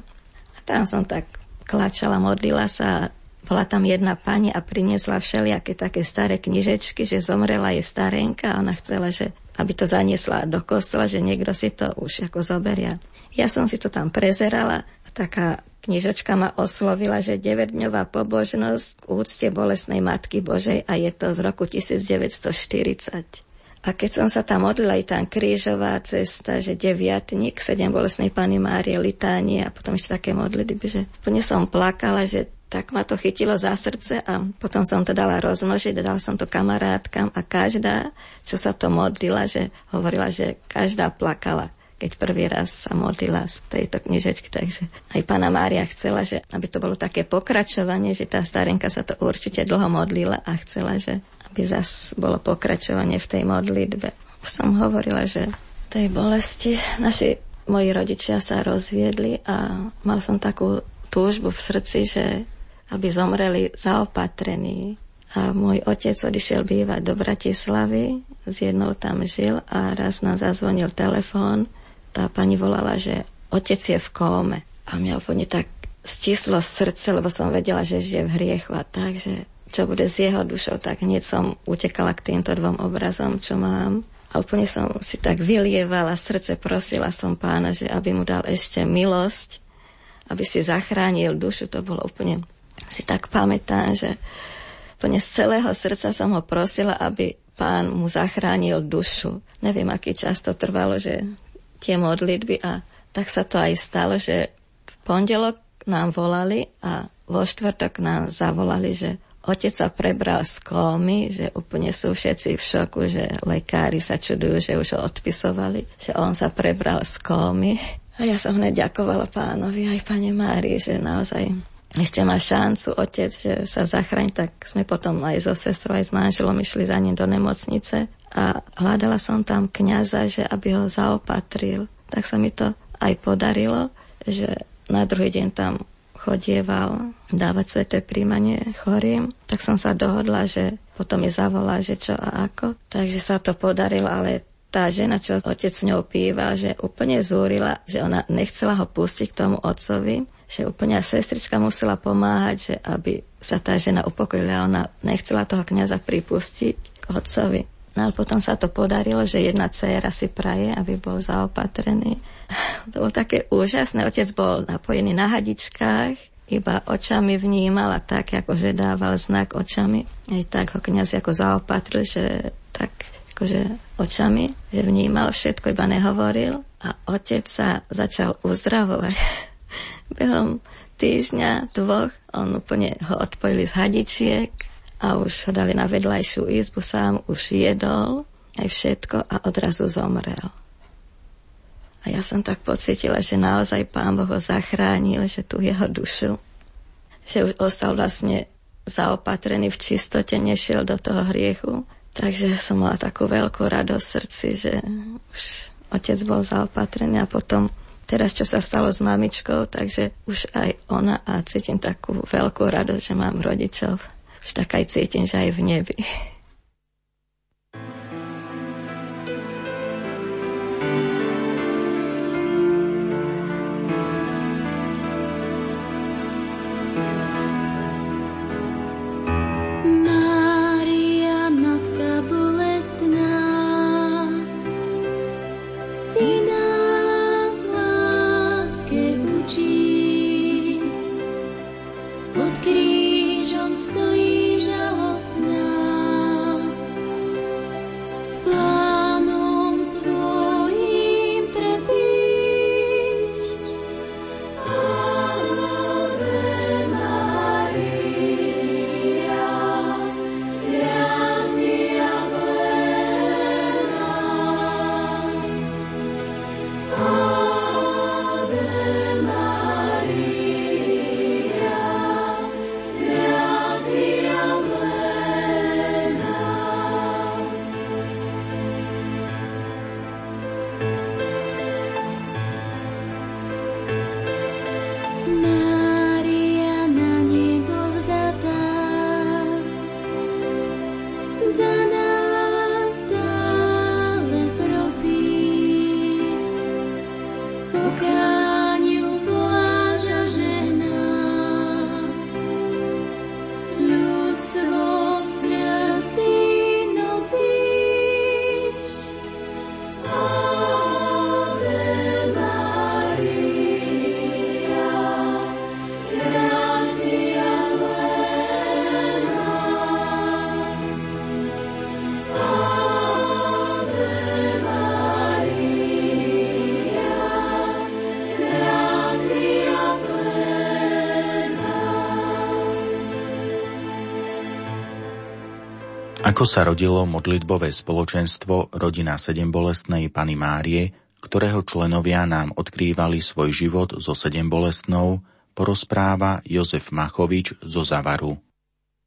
Tam som tak klačala, modlila sa bola tam jedna pani a priniesla všelijaké také staré knižečky, že zomrela je starenka a ona chcela, že aby to zaniesla do kostola, že niekto si to už ako zoberia. Ja som si to tam prezerala a taká knižočka ma oslovila, že 9-dňová pobožnosť k úcte bolesnej Matky Božej a je to z roku 1940. A keď som sa tam modlila, aj tam krížová cesta, že deviatník, sedem bolesnej Pany Márie, litánie a potom ešte také modlitby, že úplne som plakala, že tak ma to chytilo za srdce a potom som to dala rozmnožiť, dala som to kamarátkam a každá, čo sa to modlila, že hovorila, že každá plakala keď prvý raz sa modlila z tejto knižečky. Takže aj pána Mária chcela, že aby to bolo také pokračovanie, že tá starenka sa to určite dlho modlila a chcela, že aby zas bolo pokračovanie v tej modlitbe. Už som hovorila, že tej bolesti naši moji rodičia sa rozviedli a mal som takú túžbu v srdci, že aby zomreli zaopatrení. A môj otec odišiel bývať do Bratislavy, s jednou tam žil a raz nám zazvonil telefón. Tá pani volala, že otec je v kóme. A mňa úplne tak stislo srdce, lebo som vedela, že žije v hriechu a tak, že čo bude s jeho dušou, tak hneď som utekala k týmto dvom obrazom, čo mám. A úplne som si tak vylievala srdce, prosila som pána, že aby mu dal ešte milosť, aby si zachránil dušu. To bolo úplne si tak pamätám, že úplne z celého srdca som ho prosila, aby pán mu zachránil dušu. Neviem, aký čas to trvalo, že tie modlitby a tak sa to aj stalo, že v pondelok nám volali a vo štvrtok nám zavolali, že otec sa prebral z kómy, že úplne sú všetci v šoku, že lekári sa čudujú, že už ho odpisovali, že on sa prebral z kómy. A ja som hneď ďakovala pánovi aj pane Mári, že naozaj ešte má šancu otec, že sa zachráň, tak sme potom aj so sestrou, aj s manželom išli za ním do nemocnice a hľadala som tam kňaza, že aby ho zaopatril. Tak sa mi to aj podarilo, že na druhý deň tam chodieval dávať sveté príjmanie chorým, tak som sa dohodla, že potom mi zavolá, že čo a ako. Takže sa to podarilo, ale tá žena, čo otec s ňou píval, že úplne zúrila, že ona nechcela ho pustiť k tomu otcovi, že úplne sestrička musela pomáhať, že aby sa tá žena upokojila. Ona nechcela toho kniaza pripustiť k otcovi. No ale potom sa to podarilo, že jedna dcéra si praje, aby bol zaopatrený. *laughs* To bolo také úžasné. Otec bol napojený na hadičkách, iba očami vnímal a tak, akože dával znak očami. Aj tak ho kniaz ako zaopatril, že tak akože očami, že vnímal všetko, iba nehovoril. A otec sa začal uzdravovať. *laughs* Behom týždňa, dvoch, on úplne ho odpojili z hadičiek a už ho dali na vedľajšiu izbu, sám už jedol aj všetko a odrazu zomrel. A ja som tak pocitila, že naozaj Pán Boh ho zachránil, že tu jeho dušu, že už ostal vlastne zaopatrený v čistote, nešiel do toho hriechu. Takže som mala takú veľkú radosť v srdci, že už otec bol zaopatrený a potom teraz, čo sa stalo s mamičkou, takže už aj ona a cítim takú veľkú radosť, že mám rodičov. Tak aj cítim, že aj v nebi. Ako sa rodilo modlitbové spoločenstvo Rodina sedembolestnej Pany Márie, ktorého členovia nám odkrývali svoj život so sedembolestnou, porozpráva Jozef Machovič zo Zavaru.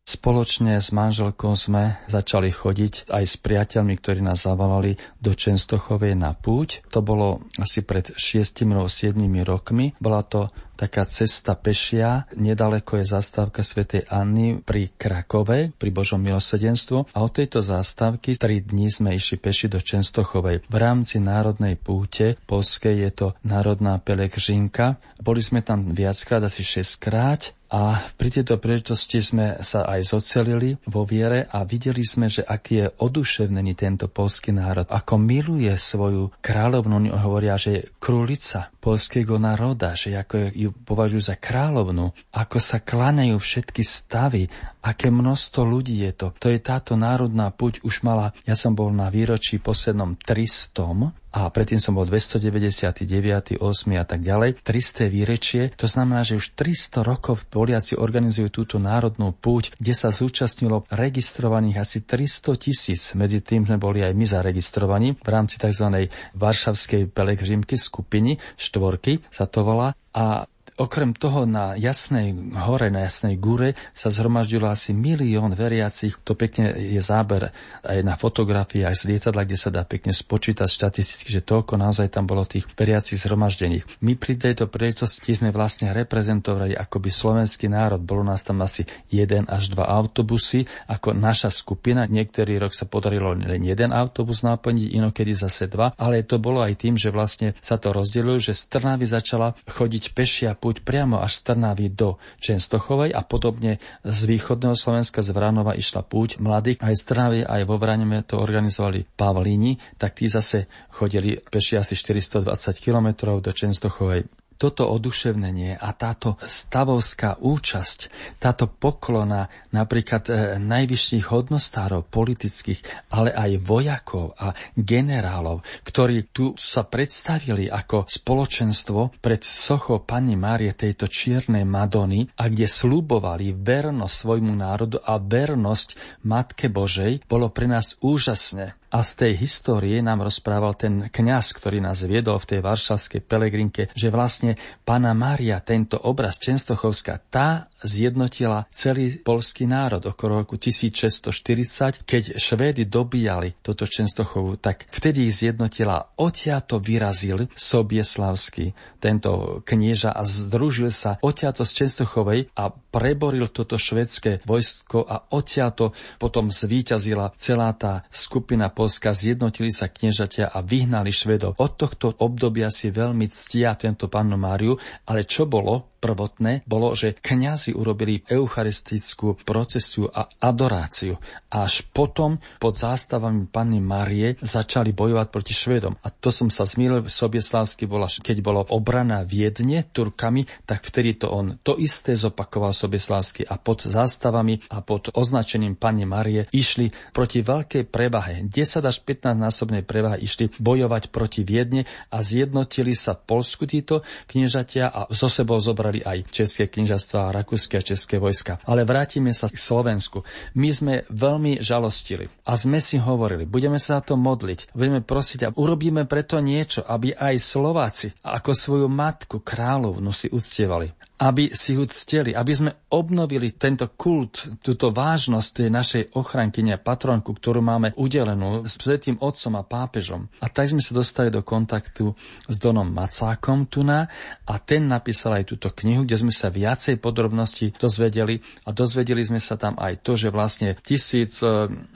Spoločne s manželkou sme začali chodiť aj s priateľmi, ktorí nás zavolali do Čenstochovej na púť. To bolo asi pred 6 7 rokmi. Bola to taká cesta pešia, nedaleko je zastávka svätej Anny pri Krakove, pri Božom milosedenstvu a od tejto zastávky 3 dní sme išli peši do Čenstochovej. V rámci národnej púte polskej je to národná pelekřinka. Boli sme tam viackrát, asi 6 krát a pri tejto príležitosti sme sa aj zocelili vo viere a videli sme, že aký je oduševnený tento polský národ, ako miluje svoju kráľovnu, oni hovoria, že je krulica polského národa, že ako ju považujú za kráľovnu, ako sa kláňajú všetky stavy, aké množstvo ľudí je to. To je táto národná puť už mala, ja som bol na výročí poslednom 300 a predtým som bol 299, 8 a tak ďalej. 300 výrečie, to znamená, že už 300 rokov Poliaci organizujú túto národnú púť, kde sa zúčastnilo registrovaných asi 300 tisíc. Medzi tým sme boli aj my zaregistrovaní v rámci tzv. Varšavskej pelegrimky skupiny, štvorky sa to volá. A Okrem toho na Jasnej hore, na Jasnej gúre sa zhromaždilo asi milión veriacich. To pekne je záber aj na fotografii, aj z lietadla, kde sa dá pekne spočítať štatisticky, že toľko naozaj tam bolo tých veriacich zhromaždení. My pri tejto príležitosti sme vlastne reprezentovali akoby slovenský národ. Bolo nás tam asi jeden až dva autobusy ako naša skupina. Niektorý rok sa podarilo len jeden autobus naplniť, inokedy zase dva, ale to bolo aj tým, že vlastne sa to rozdelilo, že z Trnavy začala chodiť pešia púť priamo až z Trnavy do Čenstochovej a podobne z východného Slovenska z Vranova išla púť mladých. Aj z Trnavy, aj vo Vraneme to organizovali Pavlíni, tak tí zase chodili peši asi 420 km do Čenstochovej toto oduševnenie a táto stavovská účasť, táto poklona napríklad e, najvyšších hodnostárov politických, ale aj vojakov a generálov, ktorí tu sa predstavili ako spoločenstvo pred sochou Pani Márie tejto čiernej Madony a kde slúbovali vernosť svojmu národu a vernosť Matke Božej, bolo pre nás úžasné. A z tej histórie nám rozprával ten kňaz, ktorý nás viedol v tej varšavskej pelegrinke, že vlastne Pana Mária, tento obraz Čenstochovska, tá zjednotila celý polský národ okolo roku 1640, keď Švédy dobíjali toto Čenstochovu, tak vtedy ich zjednotila. Oťato vyrazil Sobieslavský, tento knieža a združil sa oťato z Čenstochovej a preboril toto švedské vojsko a odtiaľto potom zvíťazila celá tá skupina Polska, zjednotili sa kniežatia a vyhnali Švedov. Od tohto obdobia si veľmi ctia tento pannu Máriu, ale čo bolo? Prvotné bolo, že kňazi urobili eucharistickú procesiu a adoráciu. Až potom pod zástavami Panny Marie začali bojovať proti Švedom. A to som sa zmýlil, Sobieslávsky bola, keď bolo obrana Viedne Turkami, tak vtedy to on to isté zopakoval Sobieslávsky a pod zástavami a pod označením Panny Marie išli proti veľkej prevahe. 10 až 15 násobnej prevahe išli bojovať proti Viedne a zjednotili sa Polsku títo kniežatia a zo sebou zobrali podporovali aj české knižastva a rakúske a české vojska. Ale vrátime sa k Slovensku. My sme veľmi žalostili a sme si hovorili, budeme sa na to modliť, budeme prosiť a urobíme preto niečo, aby aj Slováci ako svoju matku kráľovnu si uctievali aby si ju cteli, aby sme obnovili tento kult, túto vážnosť tej našej ochrankyne a patronku, ktorú máme udelenú s Svetým Otcom a pápežom. A tak sme sa dostali do kontaktu s Donom Macákom tuna a ten napísal aj túto knihu, kde sme sa viacej podrobností dozvedeli a dozvedeli sme sa tam aj to, že vlastne 1732,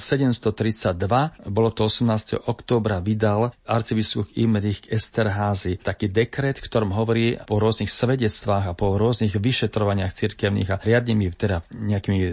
bolo to 18. októbra, vydal arcibiskup Imrich Esterházy taký dekret, ktorom hovorí po rôznych svedectvách a po rôznych rôznych vyšetrovaniach cirkevných a riadnymi teda nejakými e,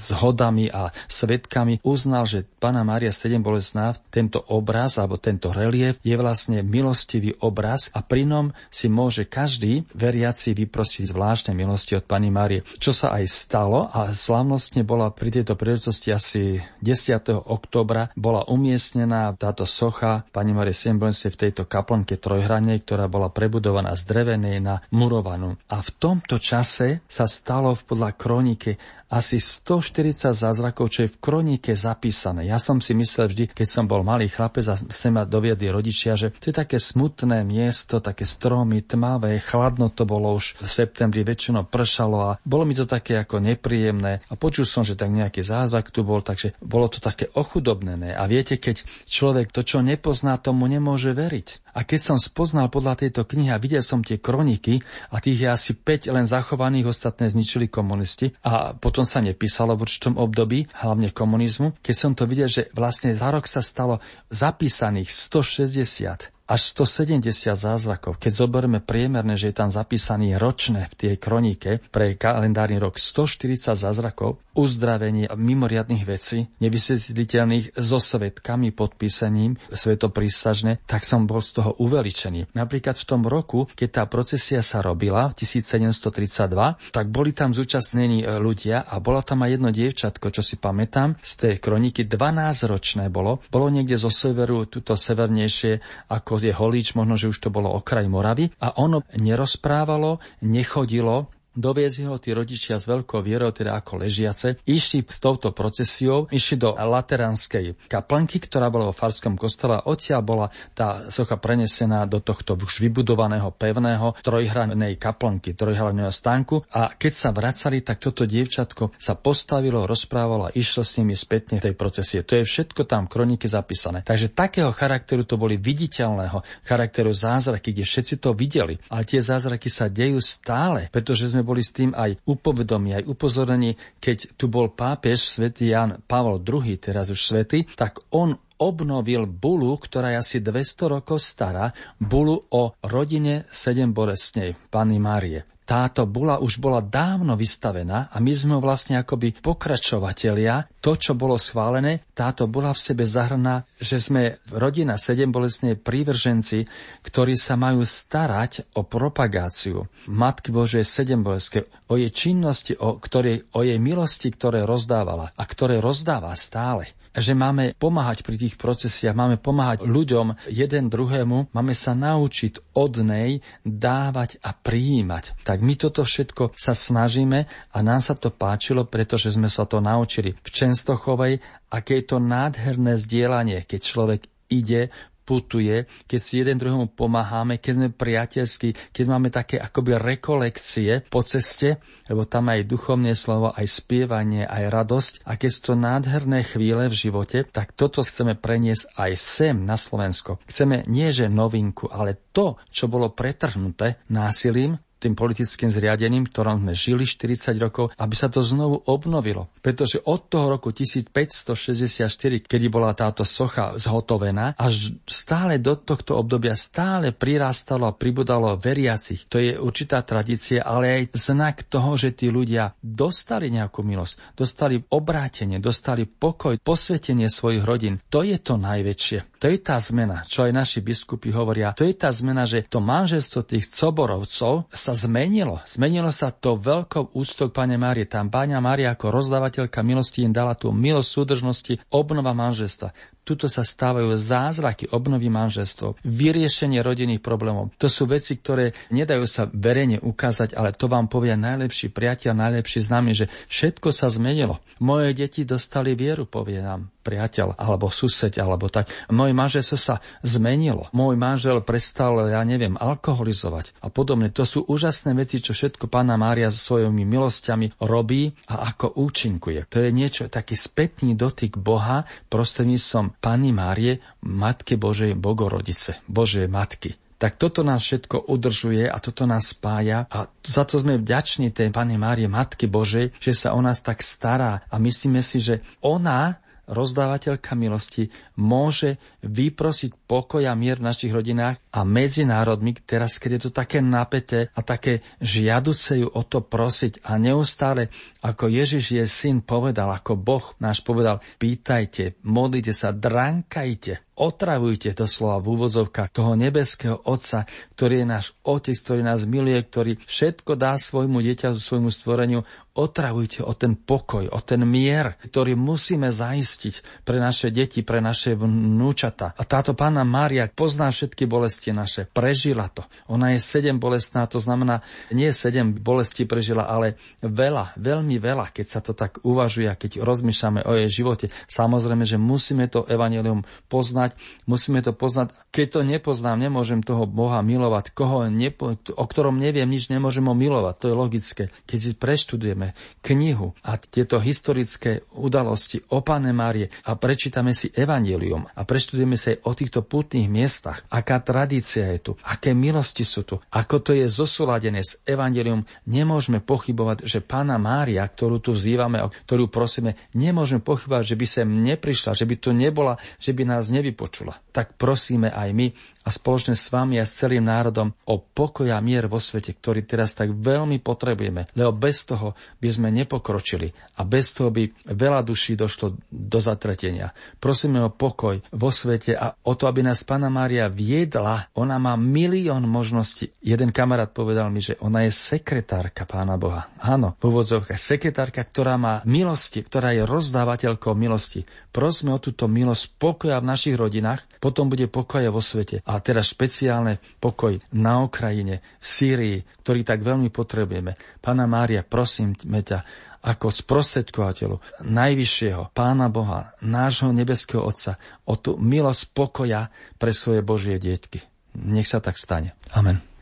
zhodami a svetkami uznal, že Pana Mária 7 bolestná, tento obraz alebo tento relief je vlastne milostivý obraz a pri ňom si môže každý veriaci vyprosiť zvláštne milosti od Pani Márie. Čo sa aj stalo a slavnostne bola pri tejto príležitosti asi 10. oktobra bola umiestnená táto socha Pani Márie 7 v tejto kaplnke trojhranej, ktorá bola prebudovaná z drevenej na murovanú. A v tomto čase sa stalo podľa kronike asi 140 zázrakov, čo je v kronike zapísané. Ja som si myslel vždy, keď som bol malý chlapec a sem ma doviedli rodičia, že to je také smutné miesto, také stromy, tmavé, chladno to bolo už v septembri, väčšinou pršalo a bolo mi to také ako nepríjemné a počul som, že tak nejaký zázrak tu bol, takže bolo to také ochudobnené. A viete, keď človek to, čo nepozná, tomu nemôže veriť. A keď som spoznal podľa tejto knihy a videl som tie kroniky a tých je asi 5 len zachovaných, ostatné zničili komunisti a potom sa nepísalo v určitom období, hlavne komunizmu, keď som to videl, že vlastne za rok sa stalo zapísaných 160 až 170 zázrakov. Keď zoberieme priemerné, že je tam zapísaný ročné v tej kronike pre kalendárny rok 140 zázrakov, uzdravení a mimoriadných vecí, nevysvetliteľných so svetkami podpísaním svetoprísažne, tak som bol z toho uveličený. Napríklad v tom roku, keď tá procesia sa robila, 1732, tak boli tam zúčastnení e, ľudia a bolo tam aj jedno dievčatko, čo si pamätám, z tej kroniky 12-ročné bolo. Bolo niekde zo severu, tuto severnejšie, ako je Holíč, možno, že už to bolo okraj Moravy. A ono nerozprávalo, nechodilo, Doviezli ho tí rodičia s veľkou vierou, teda ako ležiace, išli s touto procesiou, išli do Lateránskej kaplnky, ktorá bola vo Farskom kostole a odtiaľ bola tá socha prenesená do tohto už vybudovaného pevného trojhranej kaplnky, trojhraného stánku a keď sa vracali, tak toto dievčatko sa postavilo, rozprávalo a išlo s nimi spätne tej procesie. To je všetko tam v kronike zapísané. Takže takého charakteru to boli viditeľného charakteru zázraky, kde všetci to videli. Ale tie zázraky sa dejú stále, pretože sme boli s tým aj upovedomí, aj upozornení, keď tu bol pápež svätý Jan Pavel II, teraz už svätý, tak on obnovil bulu, ktorá je asi 200 rokov stará, bulu o rodine sedem bolestnej, Pany Márie táto bula už bola dávno vystavená a my sme vlastne akoby pokračovatelia. To, čo bolo schválené, táto bula v sebe zahrná, že sme rodina sedem bolestnej prívrženci, ktorí sa majú starať o propagáciu Matky Božej sedem bolestnej, o jej činnosti, o, ktorej, o jej milosti, ktoré rozdávala a ktoré rozdáva stále že máme pomáhať pri tých procesiach, máme pomáhať ľuďom jeden druhému, máme sa naučiť od nej dávať a prijímať. Tak my toto všetko sa snažíme a nám sa to páčilo, pretože sme sa to naučili v Čenstochovej, aké je to nádherné zdieľanie, keď človek ide putuje, keď si jeden druhému pomáhame, keď sme priateľskí, keď máme také akoby rekolekcie po ceste, lebo tam aj duchovné slovo, aj spievanie, aj radosť. A keď sú to nádherné chvíle v živote, tak toto chceme preniesť aj sem na Slovensko. Chceme nie že novinku, ale to, čo bolo pretrhnuté násilím, tým politickým zriadením, ktorom sme žili 40 rokov, aby sa to znovu obnovilo. Pretože od toho roku 1564, kedy bola táto socha zhotovená, až stále do tohto obdobia stále prirastalo a pribudalo veriacich. To je určitá tradícia, ale aj znak toho, že tí ľudia dostali nejakú milosť, dostali obrátenie, dostali pokoj, posvetenie svojich rodín. To je to najväčšie. To je tá zmena, čo aj naši biskupy hovoria. To je tá zmena, že to manželstvo tých coborovcov sa zmenilo. Zmenilo sa to veľkou úctou Pane Márie. Tam Páňa Mária ako rozdávateľka milosti im dala tú milosť súdržnosti, obnova manželstva. Tuto sa stávajú zázraky obnovy manželstvo, vyriešenie rodinných problémov. To sú veci, ktoré nedajú sa verejne ukázať, ale to vám povie najlepší priateľ, najlepší známy, že všetko sa zmenilo. Moje deti dostali vieru, povie nám priateľ, alebo sused, alebo tak. Moje manželstvo sa zmenilo. Môj manžel prestal, ja neviem, alkoholizovať a podobne. To sú úžasné veci, čo všetko Pána Mária so svojimi milosťami robí a ako účinkuje. To je niečo, taký spätný dotyk Boha prostredníctvom Pani Márie, Matke Božej Bogorodice, Božej Matky tak toto nás všetko udržuje a toto nás spája a za to sme vďační tej Pane Márie Matky Božej, že sa o nás tak stará a myslíme si, že ona rozdávateľka milosti, môže vyprosiť pokoj a mier v našich rodinách a medzi národmi, teraz keď je to také napäté a také žiaduce ju o to prosiť a neustále, ako Ježiš je syn povedal, ako Boh náš povedal, pýtajte, modlite sa, drankajte, otravujte to slova v úvozovkách toho nebeského Otca, ktorý je náš Otec, ktorý nás miluje, ktorý všetko dá svojmu dieťaťu, svojmu stvoreniu, otravujte o ten pokoj, o ten mier, ktorý musíme zaistiť pre naše deti, pre naše vnúčata. A táto pána Mária pozná všetky bolesti naše, prežila to. Ona je sedem bolestná, to znamená, nie sedem bolesti prežila, ale veľa, veľmi veľa, keď sa to tak uvažuje, keď rozmýšľame o jej živote. Samozrejme, že musíme to evanelium poznať musíme to poznať. Keď to nepoznám, nemôžem toho Boha milovať. Koho nepo, o ktorom neviem nič, nemôžem ho milovať. To je logické. Keď si preštudujeme knihu a tieto historické udalosti o Pane Márie a prečítame si Evangelium a preštudujeme sa aj o týchto putných miestach, aká tradícia je tu, aké milosti sú tu, ako to je zosúladené s Evangelium, nemôžeme pochybovať, že Pána Mária, ktorú tu vzývame, ktorú prosíme, nemôžeme pochybovať, že by sem neprišla, že by tu nebola, že by nás nevy vypočula. Tak prosíme aj my a spoločne s vami a s celým národom o pokoj a mier vo svete, ktorý teraz tak veľmi potrebujeme, lebo bez toho by sme nepokročili a bez toho by veľa duší došlo do zatretenia. Prosíme o pokoj vo svete a o to, aby nás Pana Mária viedla. Ona má milión možností. Jeden kamarát povedal mi, že ona je sekretárka Pána Boha. Áno, v úvodzovkách sekretárka, ktorá má milosti, ktorá je rozdávateľkou milosti. Prosme o túto milosť pokoja v našich rodinách, potom bude pokoja vo svete. A teraz špeciálne pokoj na Ukrajine, v Sýrii, ktorý tak veľmi potrebujeme. Pána Mária, prosím ťa, ako sprostredkovateľu Najvyššieho Pána Boha, nášho nebeského Otca, o tú milosť pokoja pre svoje Božie dietky. Nech sa tak stane. Amen.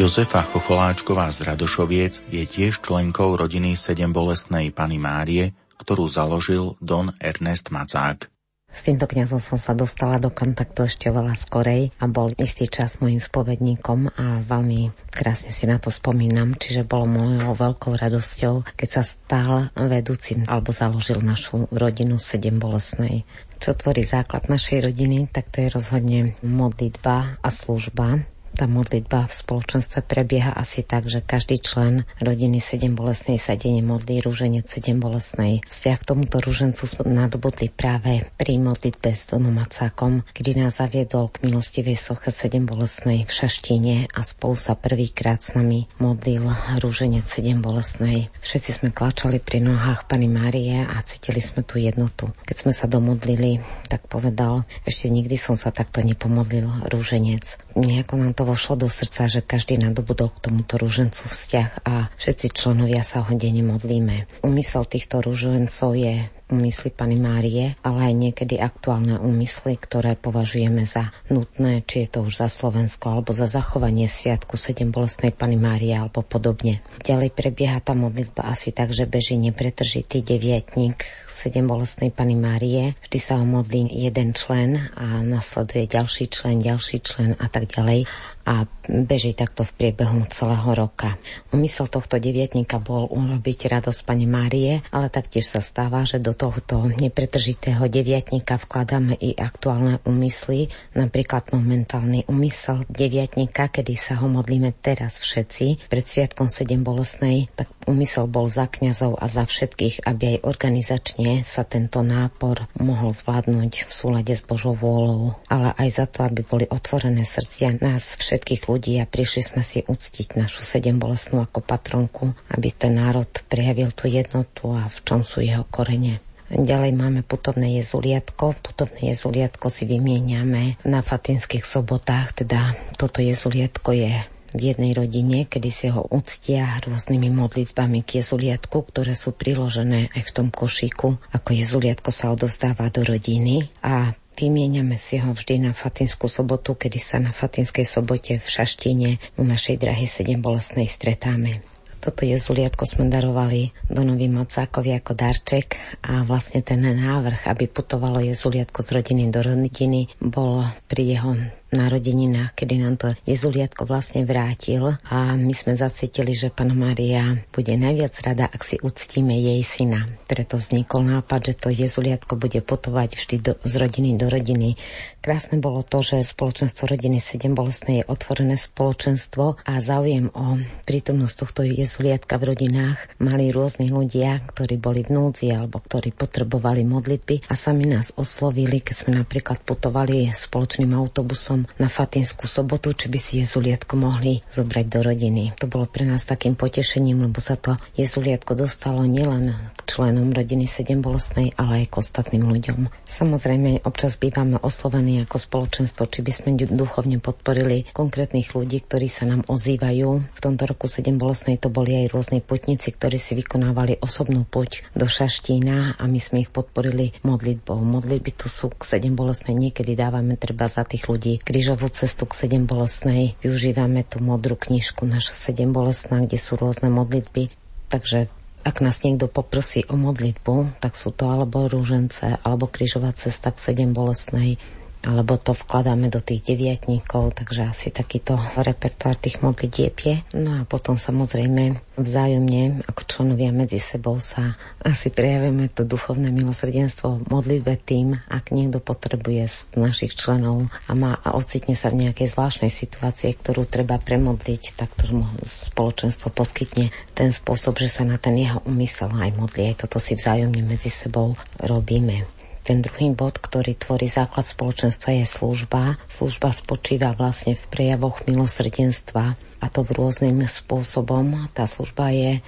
Jozefa Chocholáčková z Radošoviec je tiež členkou rodiny sedem bolestnej Pany Márie, ktorú založil Don Ernest Macák. S týmto kňazom som sa dostala do kontaktu ešte veľa skorej a bol istý čas môjim spovedníkom a veľmi krásne si na to spomínam, čiže bolo mojou veľkou radosťou, keď sa stal vedúcim alebo založil našu rodinu sedem bolestnej. Čo tvorí základ našej rodiny, tak to je rozhodne modlitba a služba tá modlitba v spoločenstve prebieha asi tak, že každý člen rodiny sedem bolestnej sa denne modlí rúženec sedem bolestnej. Vzťah k tomuto rúžencu sme nadobudli práve pri modlitbe s Donom Macákom, kedy nás zaviedol k milostivej soche sedem bolestnej v Šaštine a spolu sa prvýkrát s nami modlil rúženec sedem bolestnej. Všetci sme klačali pri nohách Pani Márie a cítili sme tú jednotu. Keď sme sa domodlili, tak povedal, ešte nikdy som sa takto nepomodlil rúženec. Nejako nám to vošlo do srdca, že každý nadobudol k tomuto rúžencu vzťah a všetci členovia sa ho denne modlíme. Úmysel týchto rúžencov je úmysly Pany Márie, ale aj niekedy aktuálne úmysly, ktoré považujeme za nutné, či je to už za Slovensko alebo za zachovanie sviatku 7 bolestnej Pany Márie alebo podobne. Ďalej prebieha tá modlitba asi tak, že beží nepretržitý deviatník 7 bolestnej Pany Márie. Vždy sa ho modlí jeden člen a nasleduje ďalší člen, ďalší člen a tak ďalej a beží takto v priebehu celého roka. Úmysel tohto deviatníka bol urobiť radosť Pane Márie, ale taktiež sa stáva, že do tohto nepretržitého deviatníka vkladáme i aktuálne úmysly, napríklad momentálny úmysel deviatníka, kedy sa ho modlíme teraz všetci pred Sviatkom 7 bolesnej, tak úmysel bol za kňazov a za všetkých, aby aj organizačne sa tento nápor mohol zvládnuť v súlade s Božou vôľou, ale aj za to, aby boli otvorené srdcia nás všetkých ľudí a prišli sme si uctiť našu sedem bolestnú ako patronku, aby ten národ prejavil tú jednotu a v čom sú jeho korene. Ďalej máme putovné jezuliatko. Putovné jezuliatko si vymieniame na fatinských sobotách, teda toto jezuliatko je v jednej rodine, kedy si ho uctia rôznymi modlitbami k jezuliatku, ktoré sú priložené aj v tom košíku, ako jezuliatko sa odozdáva do rodiny a Vymieňame si ho vždy na Fatinskú sobotu, kedy sa na Fatinskej sobote v Šaštine u našej drahy sedem bolestnej stretáme. Toto jezuliatko sme darovali Donovi Macákovi ako darček a vlastne ten návrh, aby putovalo jezuliatko z rodiny do rodiny, bol pri jeho narodeninách, kedy nám to Jezuliatko vlastne vrátil a my sme zacítili, že Pana Maria bude najviac rada, ak si uctíme jej syna. Preto vznikol nápad, že to Jezuliatko bude putovať vždy do, z rodiny do rodiny. Krásne bolo to, že spoločenstvo rodiny 7 bolestnej je otvorené spoločenstvo a záujem o prítomnosť tohto Jezuliatka v rodinách mali rôzni ľudia, ktorí boli v núdzi alebo ktorí potrebovali modlitby a sami nás oslovili, keď sme napríklad putovali spoločným autobusom na Fatinskú sobotu, či by si Jezulietko mohli zobrať do rodiny. To bolo pre nás takým potešením, lebo sa to Jezulietko dostalo nielen k členom rodiny sedem bolestnej, ale aj k ostatným ľuďom. Samozrejme, občas bývame oslovení ako spoločenstvo, či by sme duchovne podporili konkrétnych ľudí, ktorí sa nám ozývajú. V tomto roku sedem bolestnej to boli aj rôzni putníci, ktorí si vykonávali osobnú puť do Šaštína a my sme ich podporili modlitbou. Modlitby tu sú k sedem bolestnej, niekedy dávame treba za tých ľudí, krížovú cestu k sedem bolestnej. Využívame tú modrú knižku naša sedem bolestná, kde sú rôzne modlitby. Takže ak nás niekto poprosí o modlitbu, tak sú to alebo rúžence, alebo krížová cesta k sedem bolestnej, alebo to vkladáme do tých deviatníkov, takže asi takýto repertoár tých modlitieb je. No a potom samozrejme vzájomne ako členovia medzi sebou sa asi prejavíme to duchovné milosrdenstvo modlitbe tým, ak niekto potrebuje z našich členov a má a ocitne sa v nejakej zvláštnej situácii, ktorú treba premodliť, tak to spoločenstvo poskytne ten spôsob, že sa na ten jeho umysel aj modlí. Aj toto si vzájomne medzi sebou robíme. Ten druhý bod, ktorý tvorí základ spoločenstva, je služba. Služba spočíva vlastne v prejavoch milosrdenstva a to v rôznym spôsobom. Tá služba je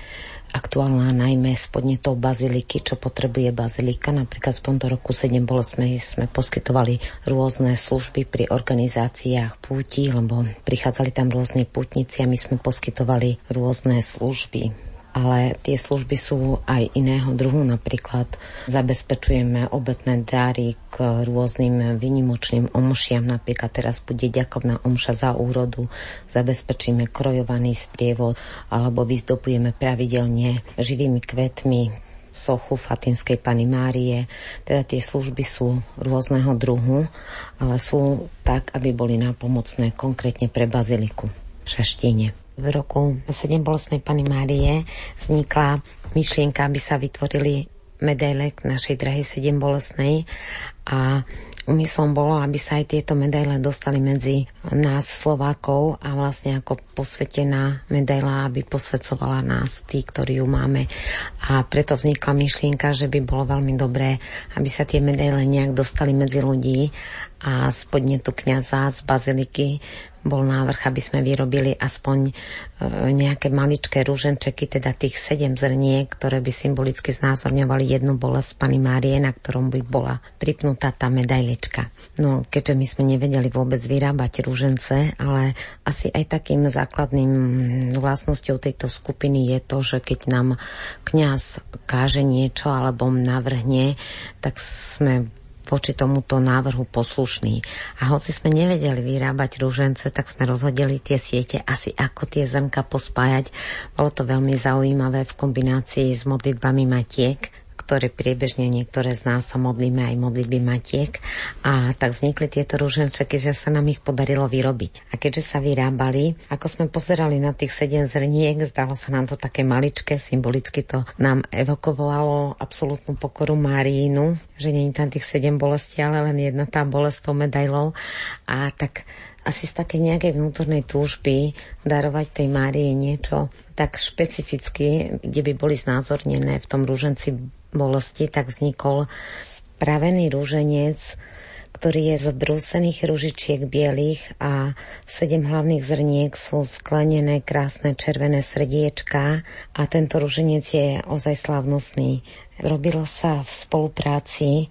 aktuálna najmä s podnetou baziliky, čo potrebuje bazilika. Napríklad v tomto roku 7 bolo sme, sme poskytovali rôzne služby pri organizáciách púti, lebo prichádzali tam rôzne pútnici a my sme poskytovali rôzne služby ale tie služby sú aj iného druhu. Napríklad zabezpečujeme obetné dáry k rôznym vynimočným omšiam. Napríklad teraz bude ďakovná omša za úrodu. Zabezpečíme krojovaný sprievod alebo vyzdobujeme pravidelne živými kvetmi sochu Fatinskej Pany Márie. Teda tie služby sú rôzneho druhu, ale sú tak, aby boli nápomocné konkrétne pre baziliku v Šaštine v roku 7 bolestnej Pany Márie vznikla myšlienka, aby sa vytvorili medaile k našej drahej 7 bolestnej a Úmyslom bolo, aby sa aj tieto medaile dostali medzi nás Slovákov a vlastne ako posvetená medaila, aby posvedcovala nás, tí, ktorí ju máme. A preto vznikla myšlienka, že by bolo veľmi dobré, aby sa tie medaile nejak dostali medzi ľudí a spodne tu kniaza z baziliky bol návrh, aby sme vyrobili aspoň e, nejaké maličké rúženčeky, teda tých sedem zrniek, ktoré by symbolicky znázorňovali jednu bolesť Pany Márie, na ktorom by bola pripnutá tá medailička. No, keďže my sme nevedeli vôbec vyrábať rúžence, ale asi aj takým základným vlastnosťou tejto skupiny je to, že keď nám kňaz káže niečo alebo navrhne, tak sme voči tomuto návrhu poslušní. A hoci sme nevedeli vyrábať rúžence, tak sme rozhodili tie siete asi ako tie zrnka pospájať. Bolo to veľmi zaujímavé v kombinácii s modlitbami matiek, ktoré priebežne niektoré z nás sa modlíme aj modlitby matiek a tak vznikli tieto rúženčeky, že sa nám ich podarilo vyrobiť. A keďže sa vyrábali, ako sme pozerali na tých sedem zrniek, zdalo sa nám to také maličké, symbolicky to nám evokovalo absolútnu pokoru Máriínu, že nie je tam tých sedem bolestí, ale len jedna tá bolest tou medailou. A tak asi z také nejakej vnútornej túžby darovať tej Márii niečo tak špecificky, kde by boli znázornené v tom rúženci bolesti, tak vznikol spravený rúženec, ktorý je z brúsených ružičiek bielých a sedem hlavných zrniek sú sklenené krásne červené srdiečka a tento rúženec je ozaj slavnostný. Robilo sa v spolupráci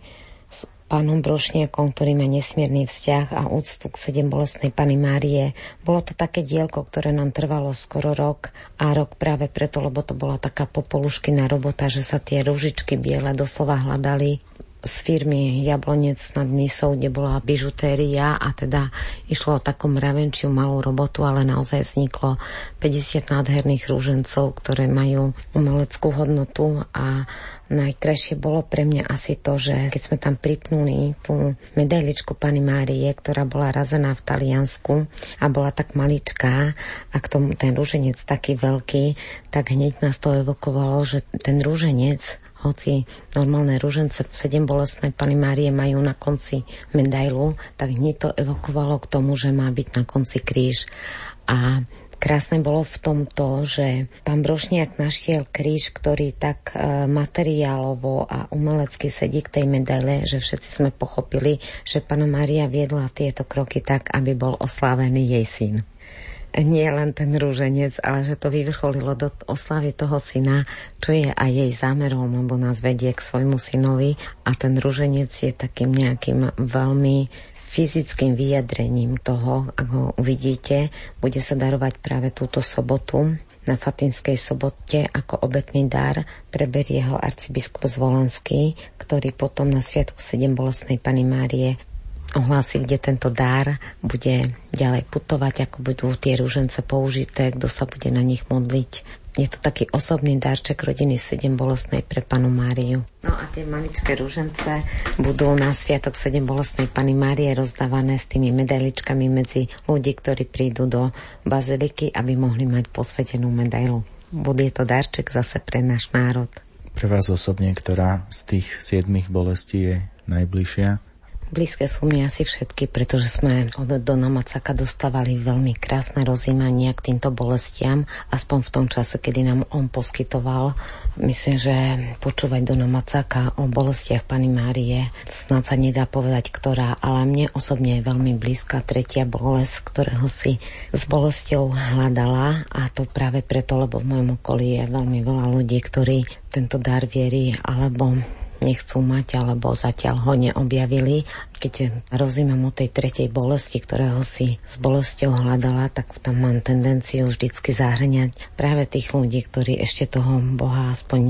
pánom Brošniakom, ktorý má nesmierny vzťah a úctu k sedem bolestnej Pany Márie. Bolo to také dielko, ktoré nám trvalo skoro rok a rok práve preto, lebo to bola taká popoluškina robota, že sa tie ružičky biele doslova hľadali z firmy Jablonec nad Nisou, kde bola bižutéria a teda išlo o takú mravenčiu malú robotu, ale naozaj vzniklo 50 nádherných rúžencov, ktoré majú umeleckú hodnotu a najkrajšie bolo pre mňa asi to, že keď sme tam pripnuli tú medailičku Pani Márie, ktorá bola razená v Taliansku a bola tak maličká a k tomu ten rúženec taký veľký, tak hneď nás to evokovalo, že ten rúženec hoci normálne rúžence sedem bolestné Pany Márie majú na konci medailu, tak hneď to evokovalo k tomu, že má byť na konci kríž. A Krásne bolo v tom to, že pán Brošniak našiel kríž, ktorý tak e, materiálovo a umelecky sedí k tej medaile, že všetci sme pochopili, že pána Maria viedla tieto kroky tak, aby bol oslávený jej syn nie len ten rúženec, ale že to vyvrcholilo do oslavy toho syna, čo je aj jej zámerom, lebo nás vedie k svojmu synovi a ten rúženec je takým nejakým veľmi fyzickým vyjadrením toho, ak ho uvidíte, bude sa darovať práve túto sobotu. Na Fatinskej sobote ako obetný dar preberie ho arcibiskup Zvolenský, ktorý potom na Sviatku 7 bolestnej Pany Márie ohlási, kde tento dár bude ďalej putovať, ako budú tie rúžence použité, kto sa bude na nich modliť. Je to taký osobný darček rodiny 7 bolestnej pre panu Máriu. No a tie maličké rúžence budú na Sviatok 7 bolestnej Pany Márie rozdávané s tými medailičkami medzi ľudí, ktorí prídu do baziliky, aby mohli mať posvetenú medailu. Bude to darček zase pre náš národ. Pre vás osobne, ktorá z tých siedmých bolestí je najbližšia? Blízke sú mi asi všetky, pretože sme od Dona Macaka dostávali veľmi krásne rozímania k týmto bolestiam, aspoň v tom čase, kedy nám on poskytoval. Myslím, že počúvať Dona Macaka o bolestiach Pani Márie snad sa nedá povedať, ktorá, ale mne osobne je veľmi blízka tretia bolesť, ktorého si s bolestou hľadala a to práve preto, lebo v mojom okolí je veľmi veľa ľudí, ktorí tento dar viery alebo nechcú mať alebo zatiaľ ho neobjavili. Keď rozímam o tej tretej bolesti, ktorého si s bolestou hľadala, tak tam mám tendenciu vždycky zahrňať práve tých ľudí, ktorí ešte toho Boha aspoň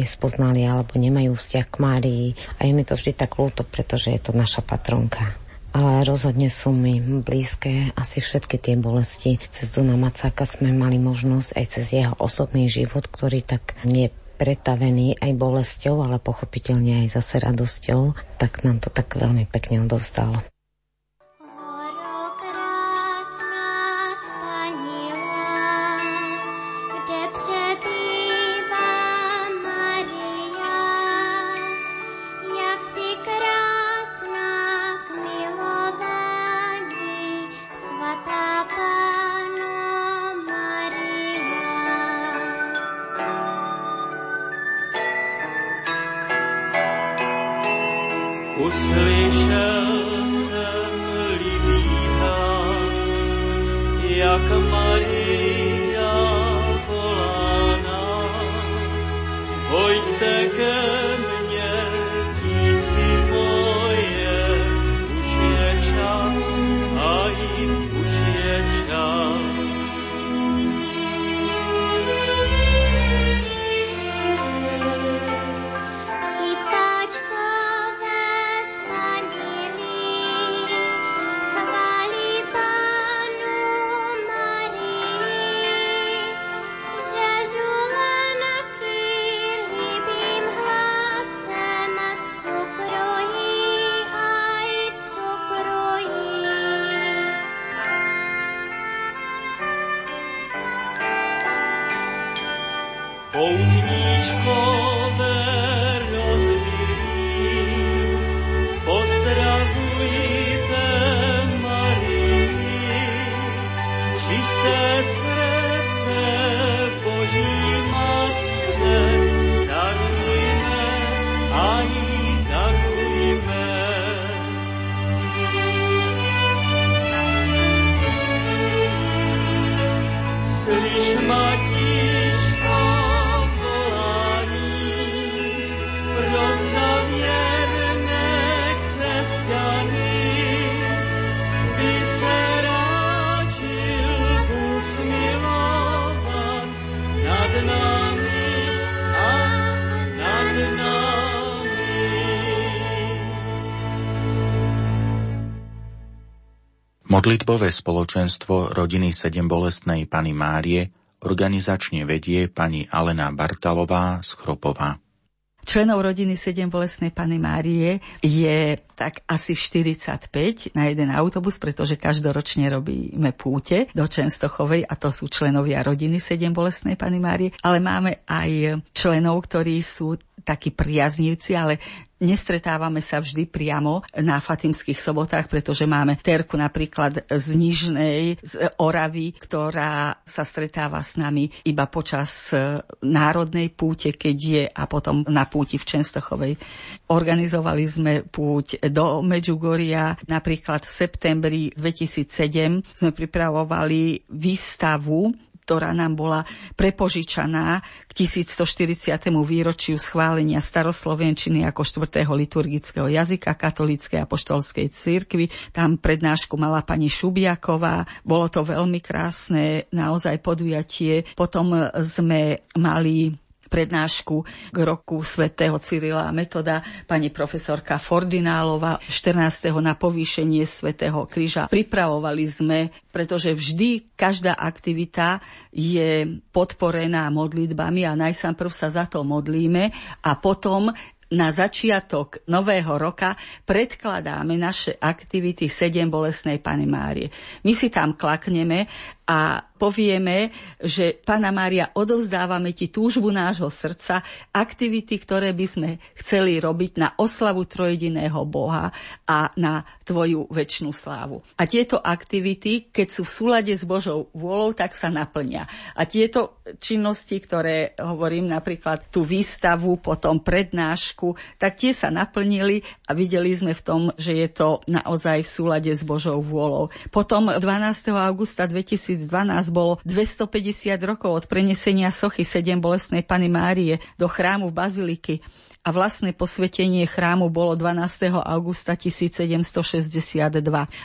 nespoznali alebo nemajú vzťah k Márii. A je mi to vždy tak ľúto, pretože je to naša patronka ale rozhodne sú mi blízke asi všetky tie bolesti. Cez Duna Macáka sme mali možnosť aj cez jeho osobný život, ktorý tak nie pretavený aj bolesťou, ale pochopiteľne aj zase radosťou, tak nám to tak veľmi pekne odovzdalo. Modlitbové spoločenstvo rodiny Sedem bolestnej Pany Márie organizačne vedie pani Alena Bartalová z Chropová. Členov rodiny Sedem bolestnej Pany Márie je tak asi 45 na jeden autobus, pretože každoročne robíme púte do Čenstochovej a to sú členovia rodiny Sedem bolestnej Pany Márie, ale máme aj členov, ktorí sú takí priaznivci, ale Nestretávame sa vždy priamo na Fatimských sobotách, pretože máme Terku napríklad z Nižnej, z Oravy, ktorá sa stretáva s nami iba počas e, národnej púte, keď je a potom na púti v Čenstochovej. Organizovali sme púť do Medžugoria, napríklad v septembri 2007 sme pripravovali výstavu ktorá nám bola prepožičaná k 1140. výročiu schválenia staroslovenčiny ako štvrtého liturgického jazyka katolíckej apoštolskej cirkvi. Tam prednášku mala pani Šubiaková. Bolo to veľmi krásne, naozaj podujatie. Potom sme mali prednášku k roku svätého Cyrila a Metoda pani profesorka Fordinálova 14. na povýšenie svätého Kríža. Pripravovali sme, pretože vždy každá aktivita je podporená modlitbami a najsám prv sa za to modlíme a potom na začiatok nového roka predkladáme naše aktivity sedem bolesnej Pany Márie. My si tam klakneme a povieme, že Pana Mária, odovzdávame ti túžbu nášho srdca, aktivity, ktoré by sme chceli robiť na oslavu trojediného Boha a na tvoju väčšnú slávu. A tieto aktivity, keď sú v súlade s Božou vôľou, tak sa naplnia. A tieto činnosti, ktoré hovorím, napríklad tú výstavu, potom prednášku, tak tie sa naplnili a videli sme v tom, že je to naozaj v súlade s Božou vôľou. Potom 12. augusta 2000 2012 bolo 250 rokov od prenesenia sochy 7 bolestnej Pany Márie do chrámu Baziliky a vlastné posvetenie chrámu bolo 12. augusta 1762.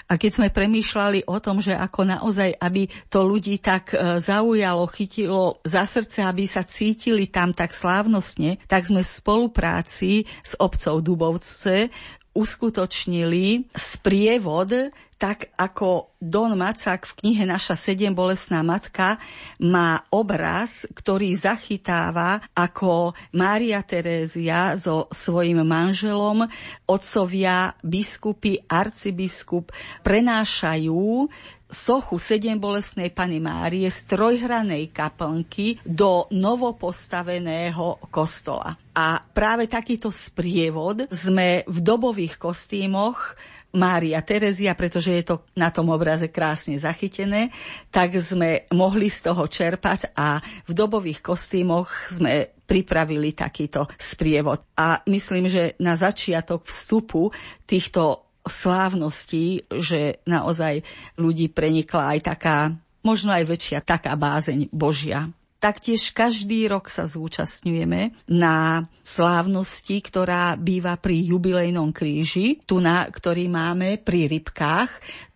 A keď sme premýšľali o tom, že ako naozaj, aby to ľudí tak e, zaujalo, chytilo za srdce, aby sa cítili tam tak slávnostne, tak sme v spolupráci s obcov Dubovce uskutočnili sprievod tak ako Don Macak v knihe Naša sedem bolesná matka má obraz, ktorý zachytáva, ako Mária Terézia so svojim manželom, otcovia, biskupy, arcibiskup prenášajú sochu sedem bolesnej Pany Márie z trojhranej kaplnky do novopostaveného kostola. A práve takýto sprievod sme v dobových kostýmoch Mária Terezia, pretože je to na tom obraze krásne zachytené, tak sme mohli z toho čerpať a v dobových kostýmoch sme pripravili takýto sprievod. A myslím, že na začiatok vstupu týchto slávností, že naozaj ľudí prenikla aj taká, možno aj väčšia taká bázeň Božia. Taktiež každý rok sa zúčastňujeme na slávnosti, ktorá býva pri jubilejnom kríži, tu na, ktorý máme pri rybkách.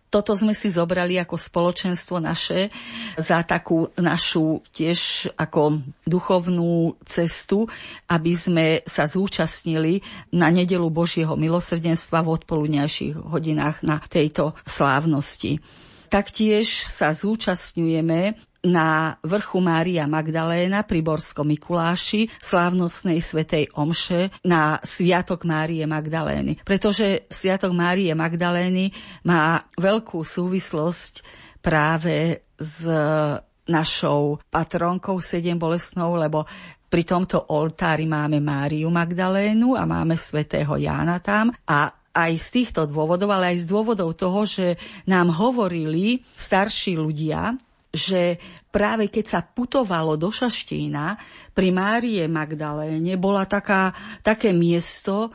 Toto sme si zobrali ako spoločenstvo naše za takú našu tiež ako duchovnú cestu, aby sme sa zúčastnili na nedelu Božieho milosrdenstva v odpoludňajších hodinách na tejto slávnosti. Taktiež sa zúčastňujeme na vrchu Mária Magdaléna pri Borskom Mikuláši slávnostnej svetej omše na Sviatok Márie Magdalény. Pretože Sviatok Márie Magdalény má veľkú súvislosť práve s našou patronkou sedem bolesnou, lebo pri tomto oltári máme Máriu Magdalénu a máme svätého Jána tam a aj z týchto dôvodov, ale aj z dôvodov toho, že nám hovorili starší ľudia, že práve keď sa putovalo do Šaštína, pri Márie Magdaléne bola taká, také miesto,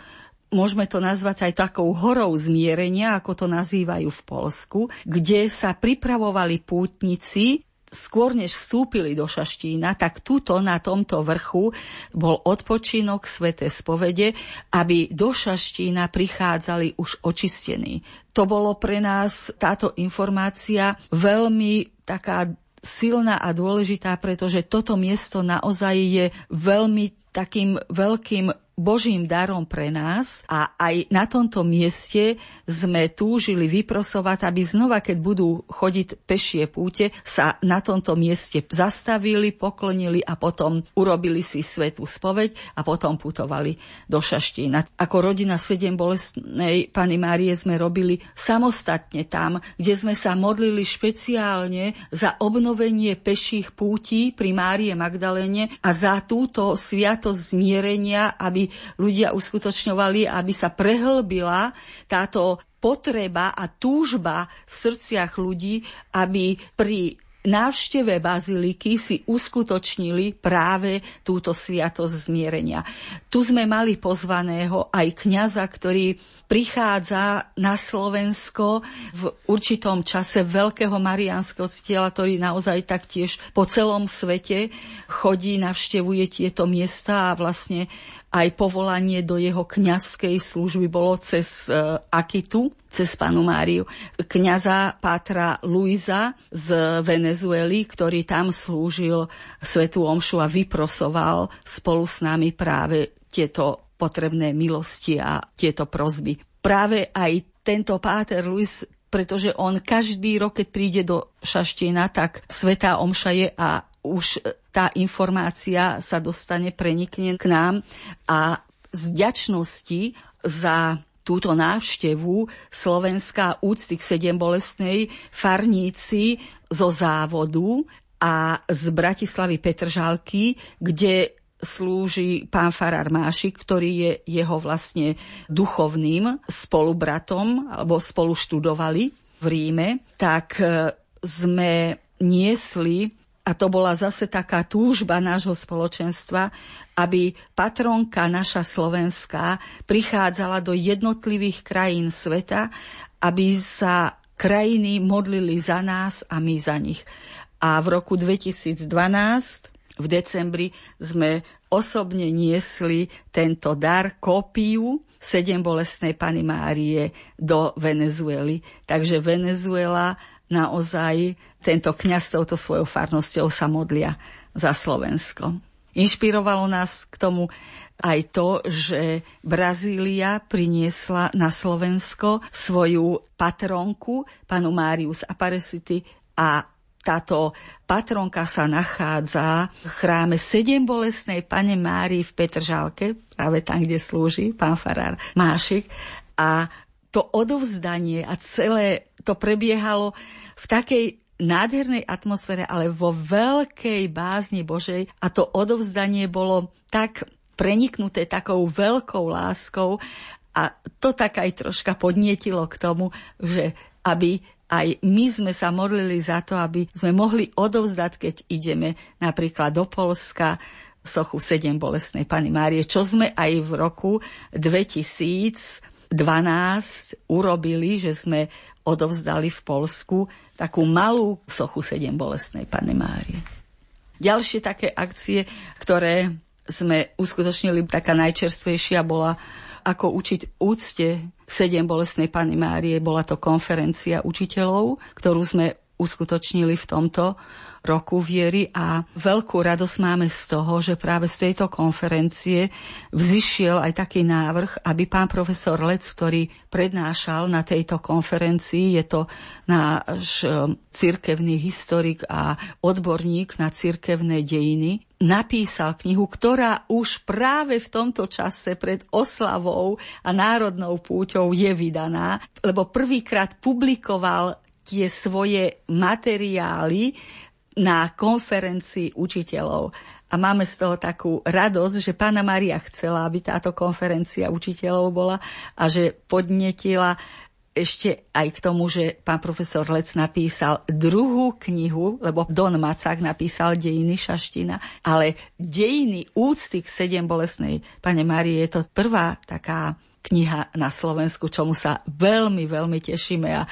môžeme to nazvať aj takou horou zmierenia, ako to nazývajú v Polsku, kde sa pripravovali pútnici skôr než vstúpili do Šaštína, tak tuto na tomto vrchu bol odpočinok Svete spovede, aby do Šaštína prichádzali už očistení. To bolo pre nás táto informácia veľmi taká silná a dôležitá, pretože toto miesto naozaj je veľmi takým veľkým Božím darom pre nás a aj na tomto mieste sme túžili vyprosovať, aby znova, keď budú chodiť pešie púte, sa na tomto mieste zastavili, poklonili a potom urobili si svetú spoveď a potom putovali do Šaštína. Ako rodina sedem bolestnej Pany Márie sme robili samostatne tam, kde sme sa modlili špeciálne za obnovenie peších pútí pri Márie Magdalene a za túto sviatosť zmierenia, aby ľudia uskutočňovali, aby sa prehlbila táto potreba a túžba v srdciach ľudí, aby pri návšteve baziliky si uskutočnili práve túto sviatosť zmierenia. Tu sme mali pozvaného aj kňaza, ktorý prichádza na Slovensko v určitom čase veľkého mariánskeho ctieľa, ktorý naozaj taktiež po celom svete chodí, navštevuje tieto miesta a vlastne aj povolanie do jeho kňazskej služby bolo cez uh, Akitu, cez panu Máriu. Kňaza Pátra Luisa z Venezuely, ktorý tam slúžil Svetu Omšu a vyprosoval spolu s nami práve tieto potrebné milosti a tieto prozby. Práve aj tento Páter Luis pretože on každý rok, keď príde do Šaština, tak Svetá Omša je a už tá informácia sa dostane, prenikne k nám a z ďačnosti za túto návštevu Slovenská úcty k sedem bolestnej farníci zo závodu a z Bratislavy Petržalky, kde slúži pán Farár Mášik, ktorý je jeho vlastne duchovným spolubratom, alebo spolu študovali v Ríme, tak e, sme niesli a to bola zase taká túžba nášho spoločenstva, aby patronka naša slovenská prichádzala do jednotlivých krajín sveta, aby sa krajiny modlili za nás a my za nich. A v roku 2012 v decembri sme osobne niesli tento dar, kópiu sedem bolestnej Pany Márie do Venezuely. Takže Venezuela naozaj tento kňaz touto svojou farnosťou sa modlia za Slovensko. Inšpirovalo nás k tomu aj to, že Brazília priniesla na Slovensko svoju patronku, panu Márius Aparecity a táto patronka sa nachádza v chráme sedem bolesnej pane Márii v Petržálke, práve tam, kde slúži pán farár Mášik. A to odovzdanie a celé to prebiehalo v takej nádhernej atmosfére, ale vo veľkej bázni Božej. A to odovzdanie bolo tak preniknuté takou veľkou láskou. A to tak aj troška podnietilo k tomu, že aby aj my sme sa modlili za to, aby sme mohli odovzdať, keď ideme napríklad do Polska, sochu 7 bolestnej Pany Márie, čo sme aj v roku 2012 urobili, že sme odovzdali v Polsku takú malú sochu sedem bolestnej Panny Márie. Ďalšie také akcie, ktoré sme uskutočnili, taká najčerstvejšia bola ako učiť úcte sedem bolestnej Panny Márie. Bola to konferencia učiteľov, ktorú sme uskutočnili v tomto roku viery a veľkú radosť máme z toho, že práve z tejto konferencie vzýšiel aj taký návrh, aby pán profesor Lec, ktorý prednášal na tejto konferencii, je to náš e, cirkevný historik a odborník na cirkevné dejiny, napísal knihu, ktorá už práve v tomto čase pred oslavou a národnou púťou je vydaná, lebo prvýkrát publikoval tie svoje materiály na konferencii učiteľov. a máme z toho takú radosť, že pána Maria chcela, aby táto konferencia učiteľov bola a že podnetila ešte aj k tomu, že pán profesor Lec napísal druhú knihu, lebo Don Macák napísal Dejiny Šaština, ale Dejiny úcty k sedem bolesnej pane Márie je to prvá taká kniha na Slovensku, čomu sa veľmi, veľmi tešíme a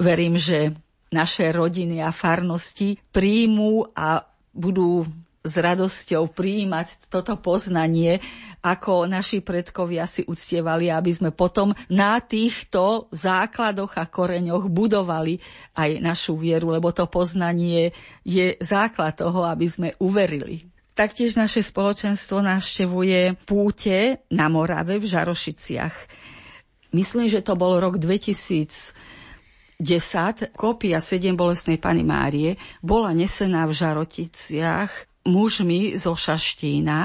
verím, že naše rodiny a farnosti príjmú a budú s radosťou prijímať toto poznanie, ako naši predkovia si uctievali, aby sme potom na týchto základoch a koreňoch budovali aj našu vieru, lebo to poznanie je základ toho, aby sme uverili. Taktiež naše spoločenstvo navštevuje púte na Morave v Žarošiciach. Myslím, že to bol rok 2000 10, kópia 7 bolestnej Pany Márie, bola nesená v Žaroticiach mužmi zo Šaštína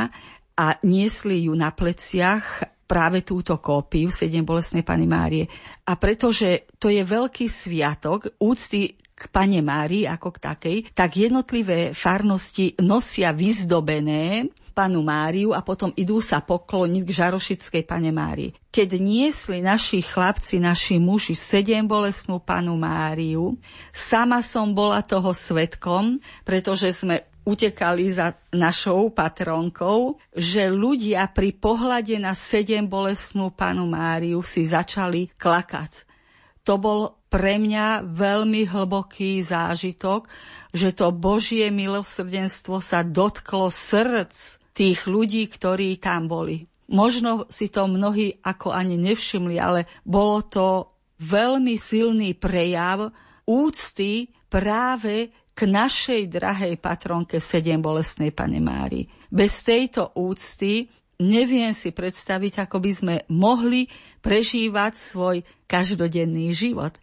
a niesli ju na pleciach práve túto kópiu 7 bolestnej Pany Márie. A pretože to je veľký sviatok úcty k Pane Márii ako k takej, tak jednotlivé farnosti nosia vyzdobené panu Máriu a potom idú sa pokloniť k Žarošickej pane Márii. Keď niesli naši chlapci, naši muži sedem bolestnú panu Máriu, sama som bola toho svetkom, pretože sme utekali za našou patronkou, že ľudia pri pohľade na sedem bolestnú panu Máriu si začali klakať. To bol pre mňa veľmi hlboký zážitok, že to Božie milosrdenstvo sa dotklo srdc tých ľudí, ktorí tam boli. Možno si to mnohí ako ani nevšimli, ale bolo to veľmi silný prejav úcty práve k našej drahej patronke sedem bolestnej pane Mári. Bez tejto úcty neviem si predstaviť, ako by sme mohli prežívať svoj každodenný život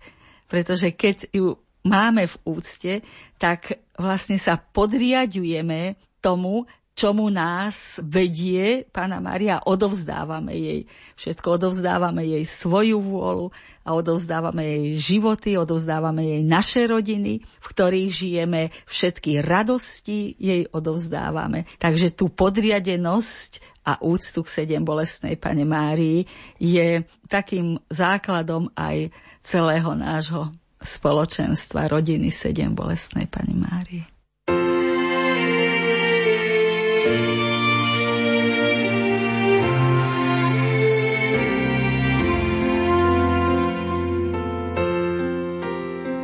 pretože keď ju máme v úcte, tak vlastne sa podriadujeme tomu, čomu nás vedie Pána Maria, odovzdávame jej všetko, odovzdávame jej svoju vôľu a odovzdávame jej životy, odovzdávame jej naše rodiny, v ktorých žijeme, všetky radosti jej odovzdávame. Takže tú podriadenosť a úctu k sedem bolestnej Pane Márii je takým základom aj celého nášho spoločenstva rodiny sedem bolestnej Pani Márie.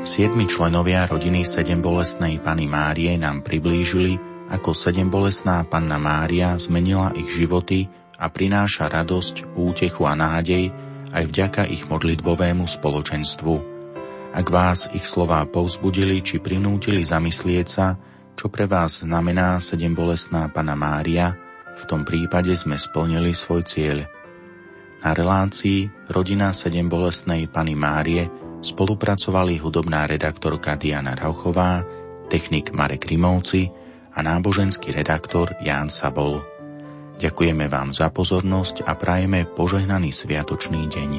Siedmi členovia rodiny sedem bolestnej Pany Márie nám priblížili, ako sedem bolestná Panna Mária zmenila ich životy a prináša radosť, útechu a nádej aj vďaka ich modlitbovému spoločenstvu. Ak vás ich slová povzbudili či prinútili zamyslieť sa, čo pre vás znamená sedem bolestná Pana Mária, v tom prípade sme splnili svoj cieľ. Na relácii Rodina sedem bolestnej Pany Márie spolupracovali hudobná redaktorka Diana Rauchová, technik Marek Rimovci a náboženský redaktor Ján Sabol. Ďakujeme vám za pozornosť a prajeme požehnaný sviatočný deň.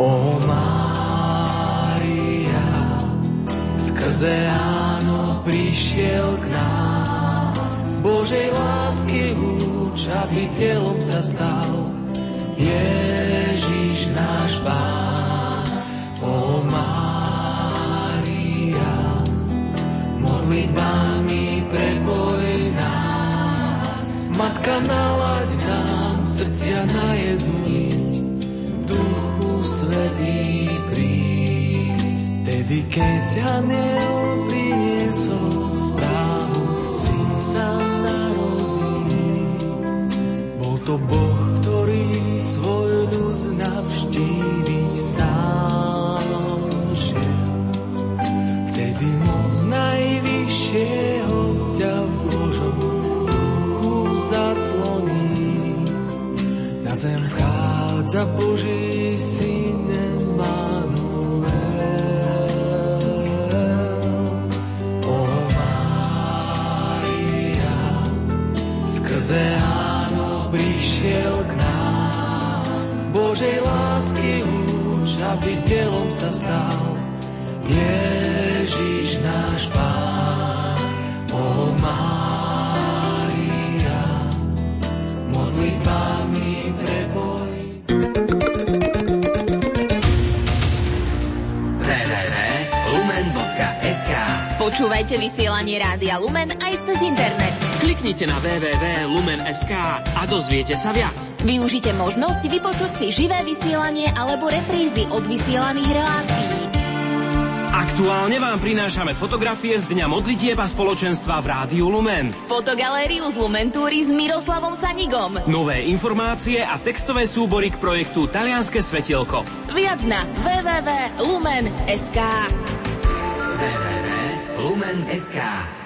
O Mária, skrze áno prišiel k nám, Božej lásky lúč, aby telom sa stal, Ježiš náš Pán. O Mária, modlitbami preboj Matka nalaď nám srdcia najedniť, Duchu Svetý príď. Tedy keď aniel vchádza Boží syn. O Mária, skrze áno prišiel k nám. Božej lásky lúč, aby telom sa stal. Ježiš náš Pán. O Mária, Počúvajte vysielanie Rádia Lumen aj cez internet. Kliknite na www.lumen.sk a dozviete sa viac. Využite možnosť vypočuť si živé vysielanie alebo reprízy od vysielaných relácií. Aktuálne vám prinášame fotografie z Dňa modlitieb a spoločenstva v Rádiu Lumen. Fotogalériu z Lumentúry s Miroslavom Sanigom. Nové informácie a textové súbory k projektu Talianske svetielko. Viac na www.lumen.sk www.lumen.sk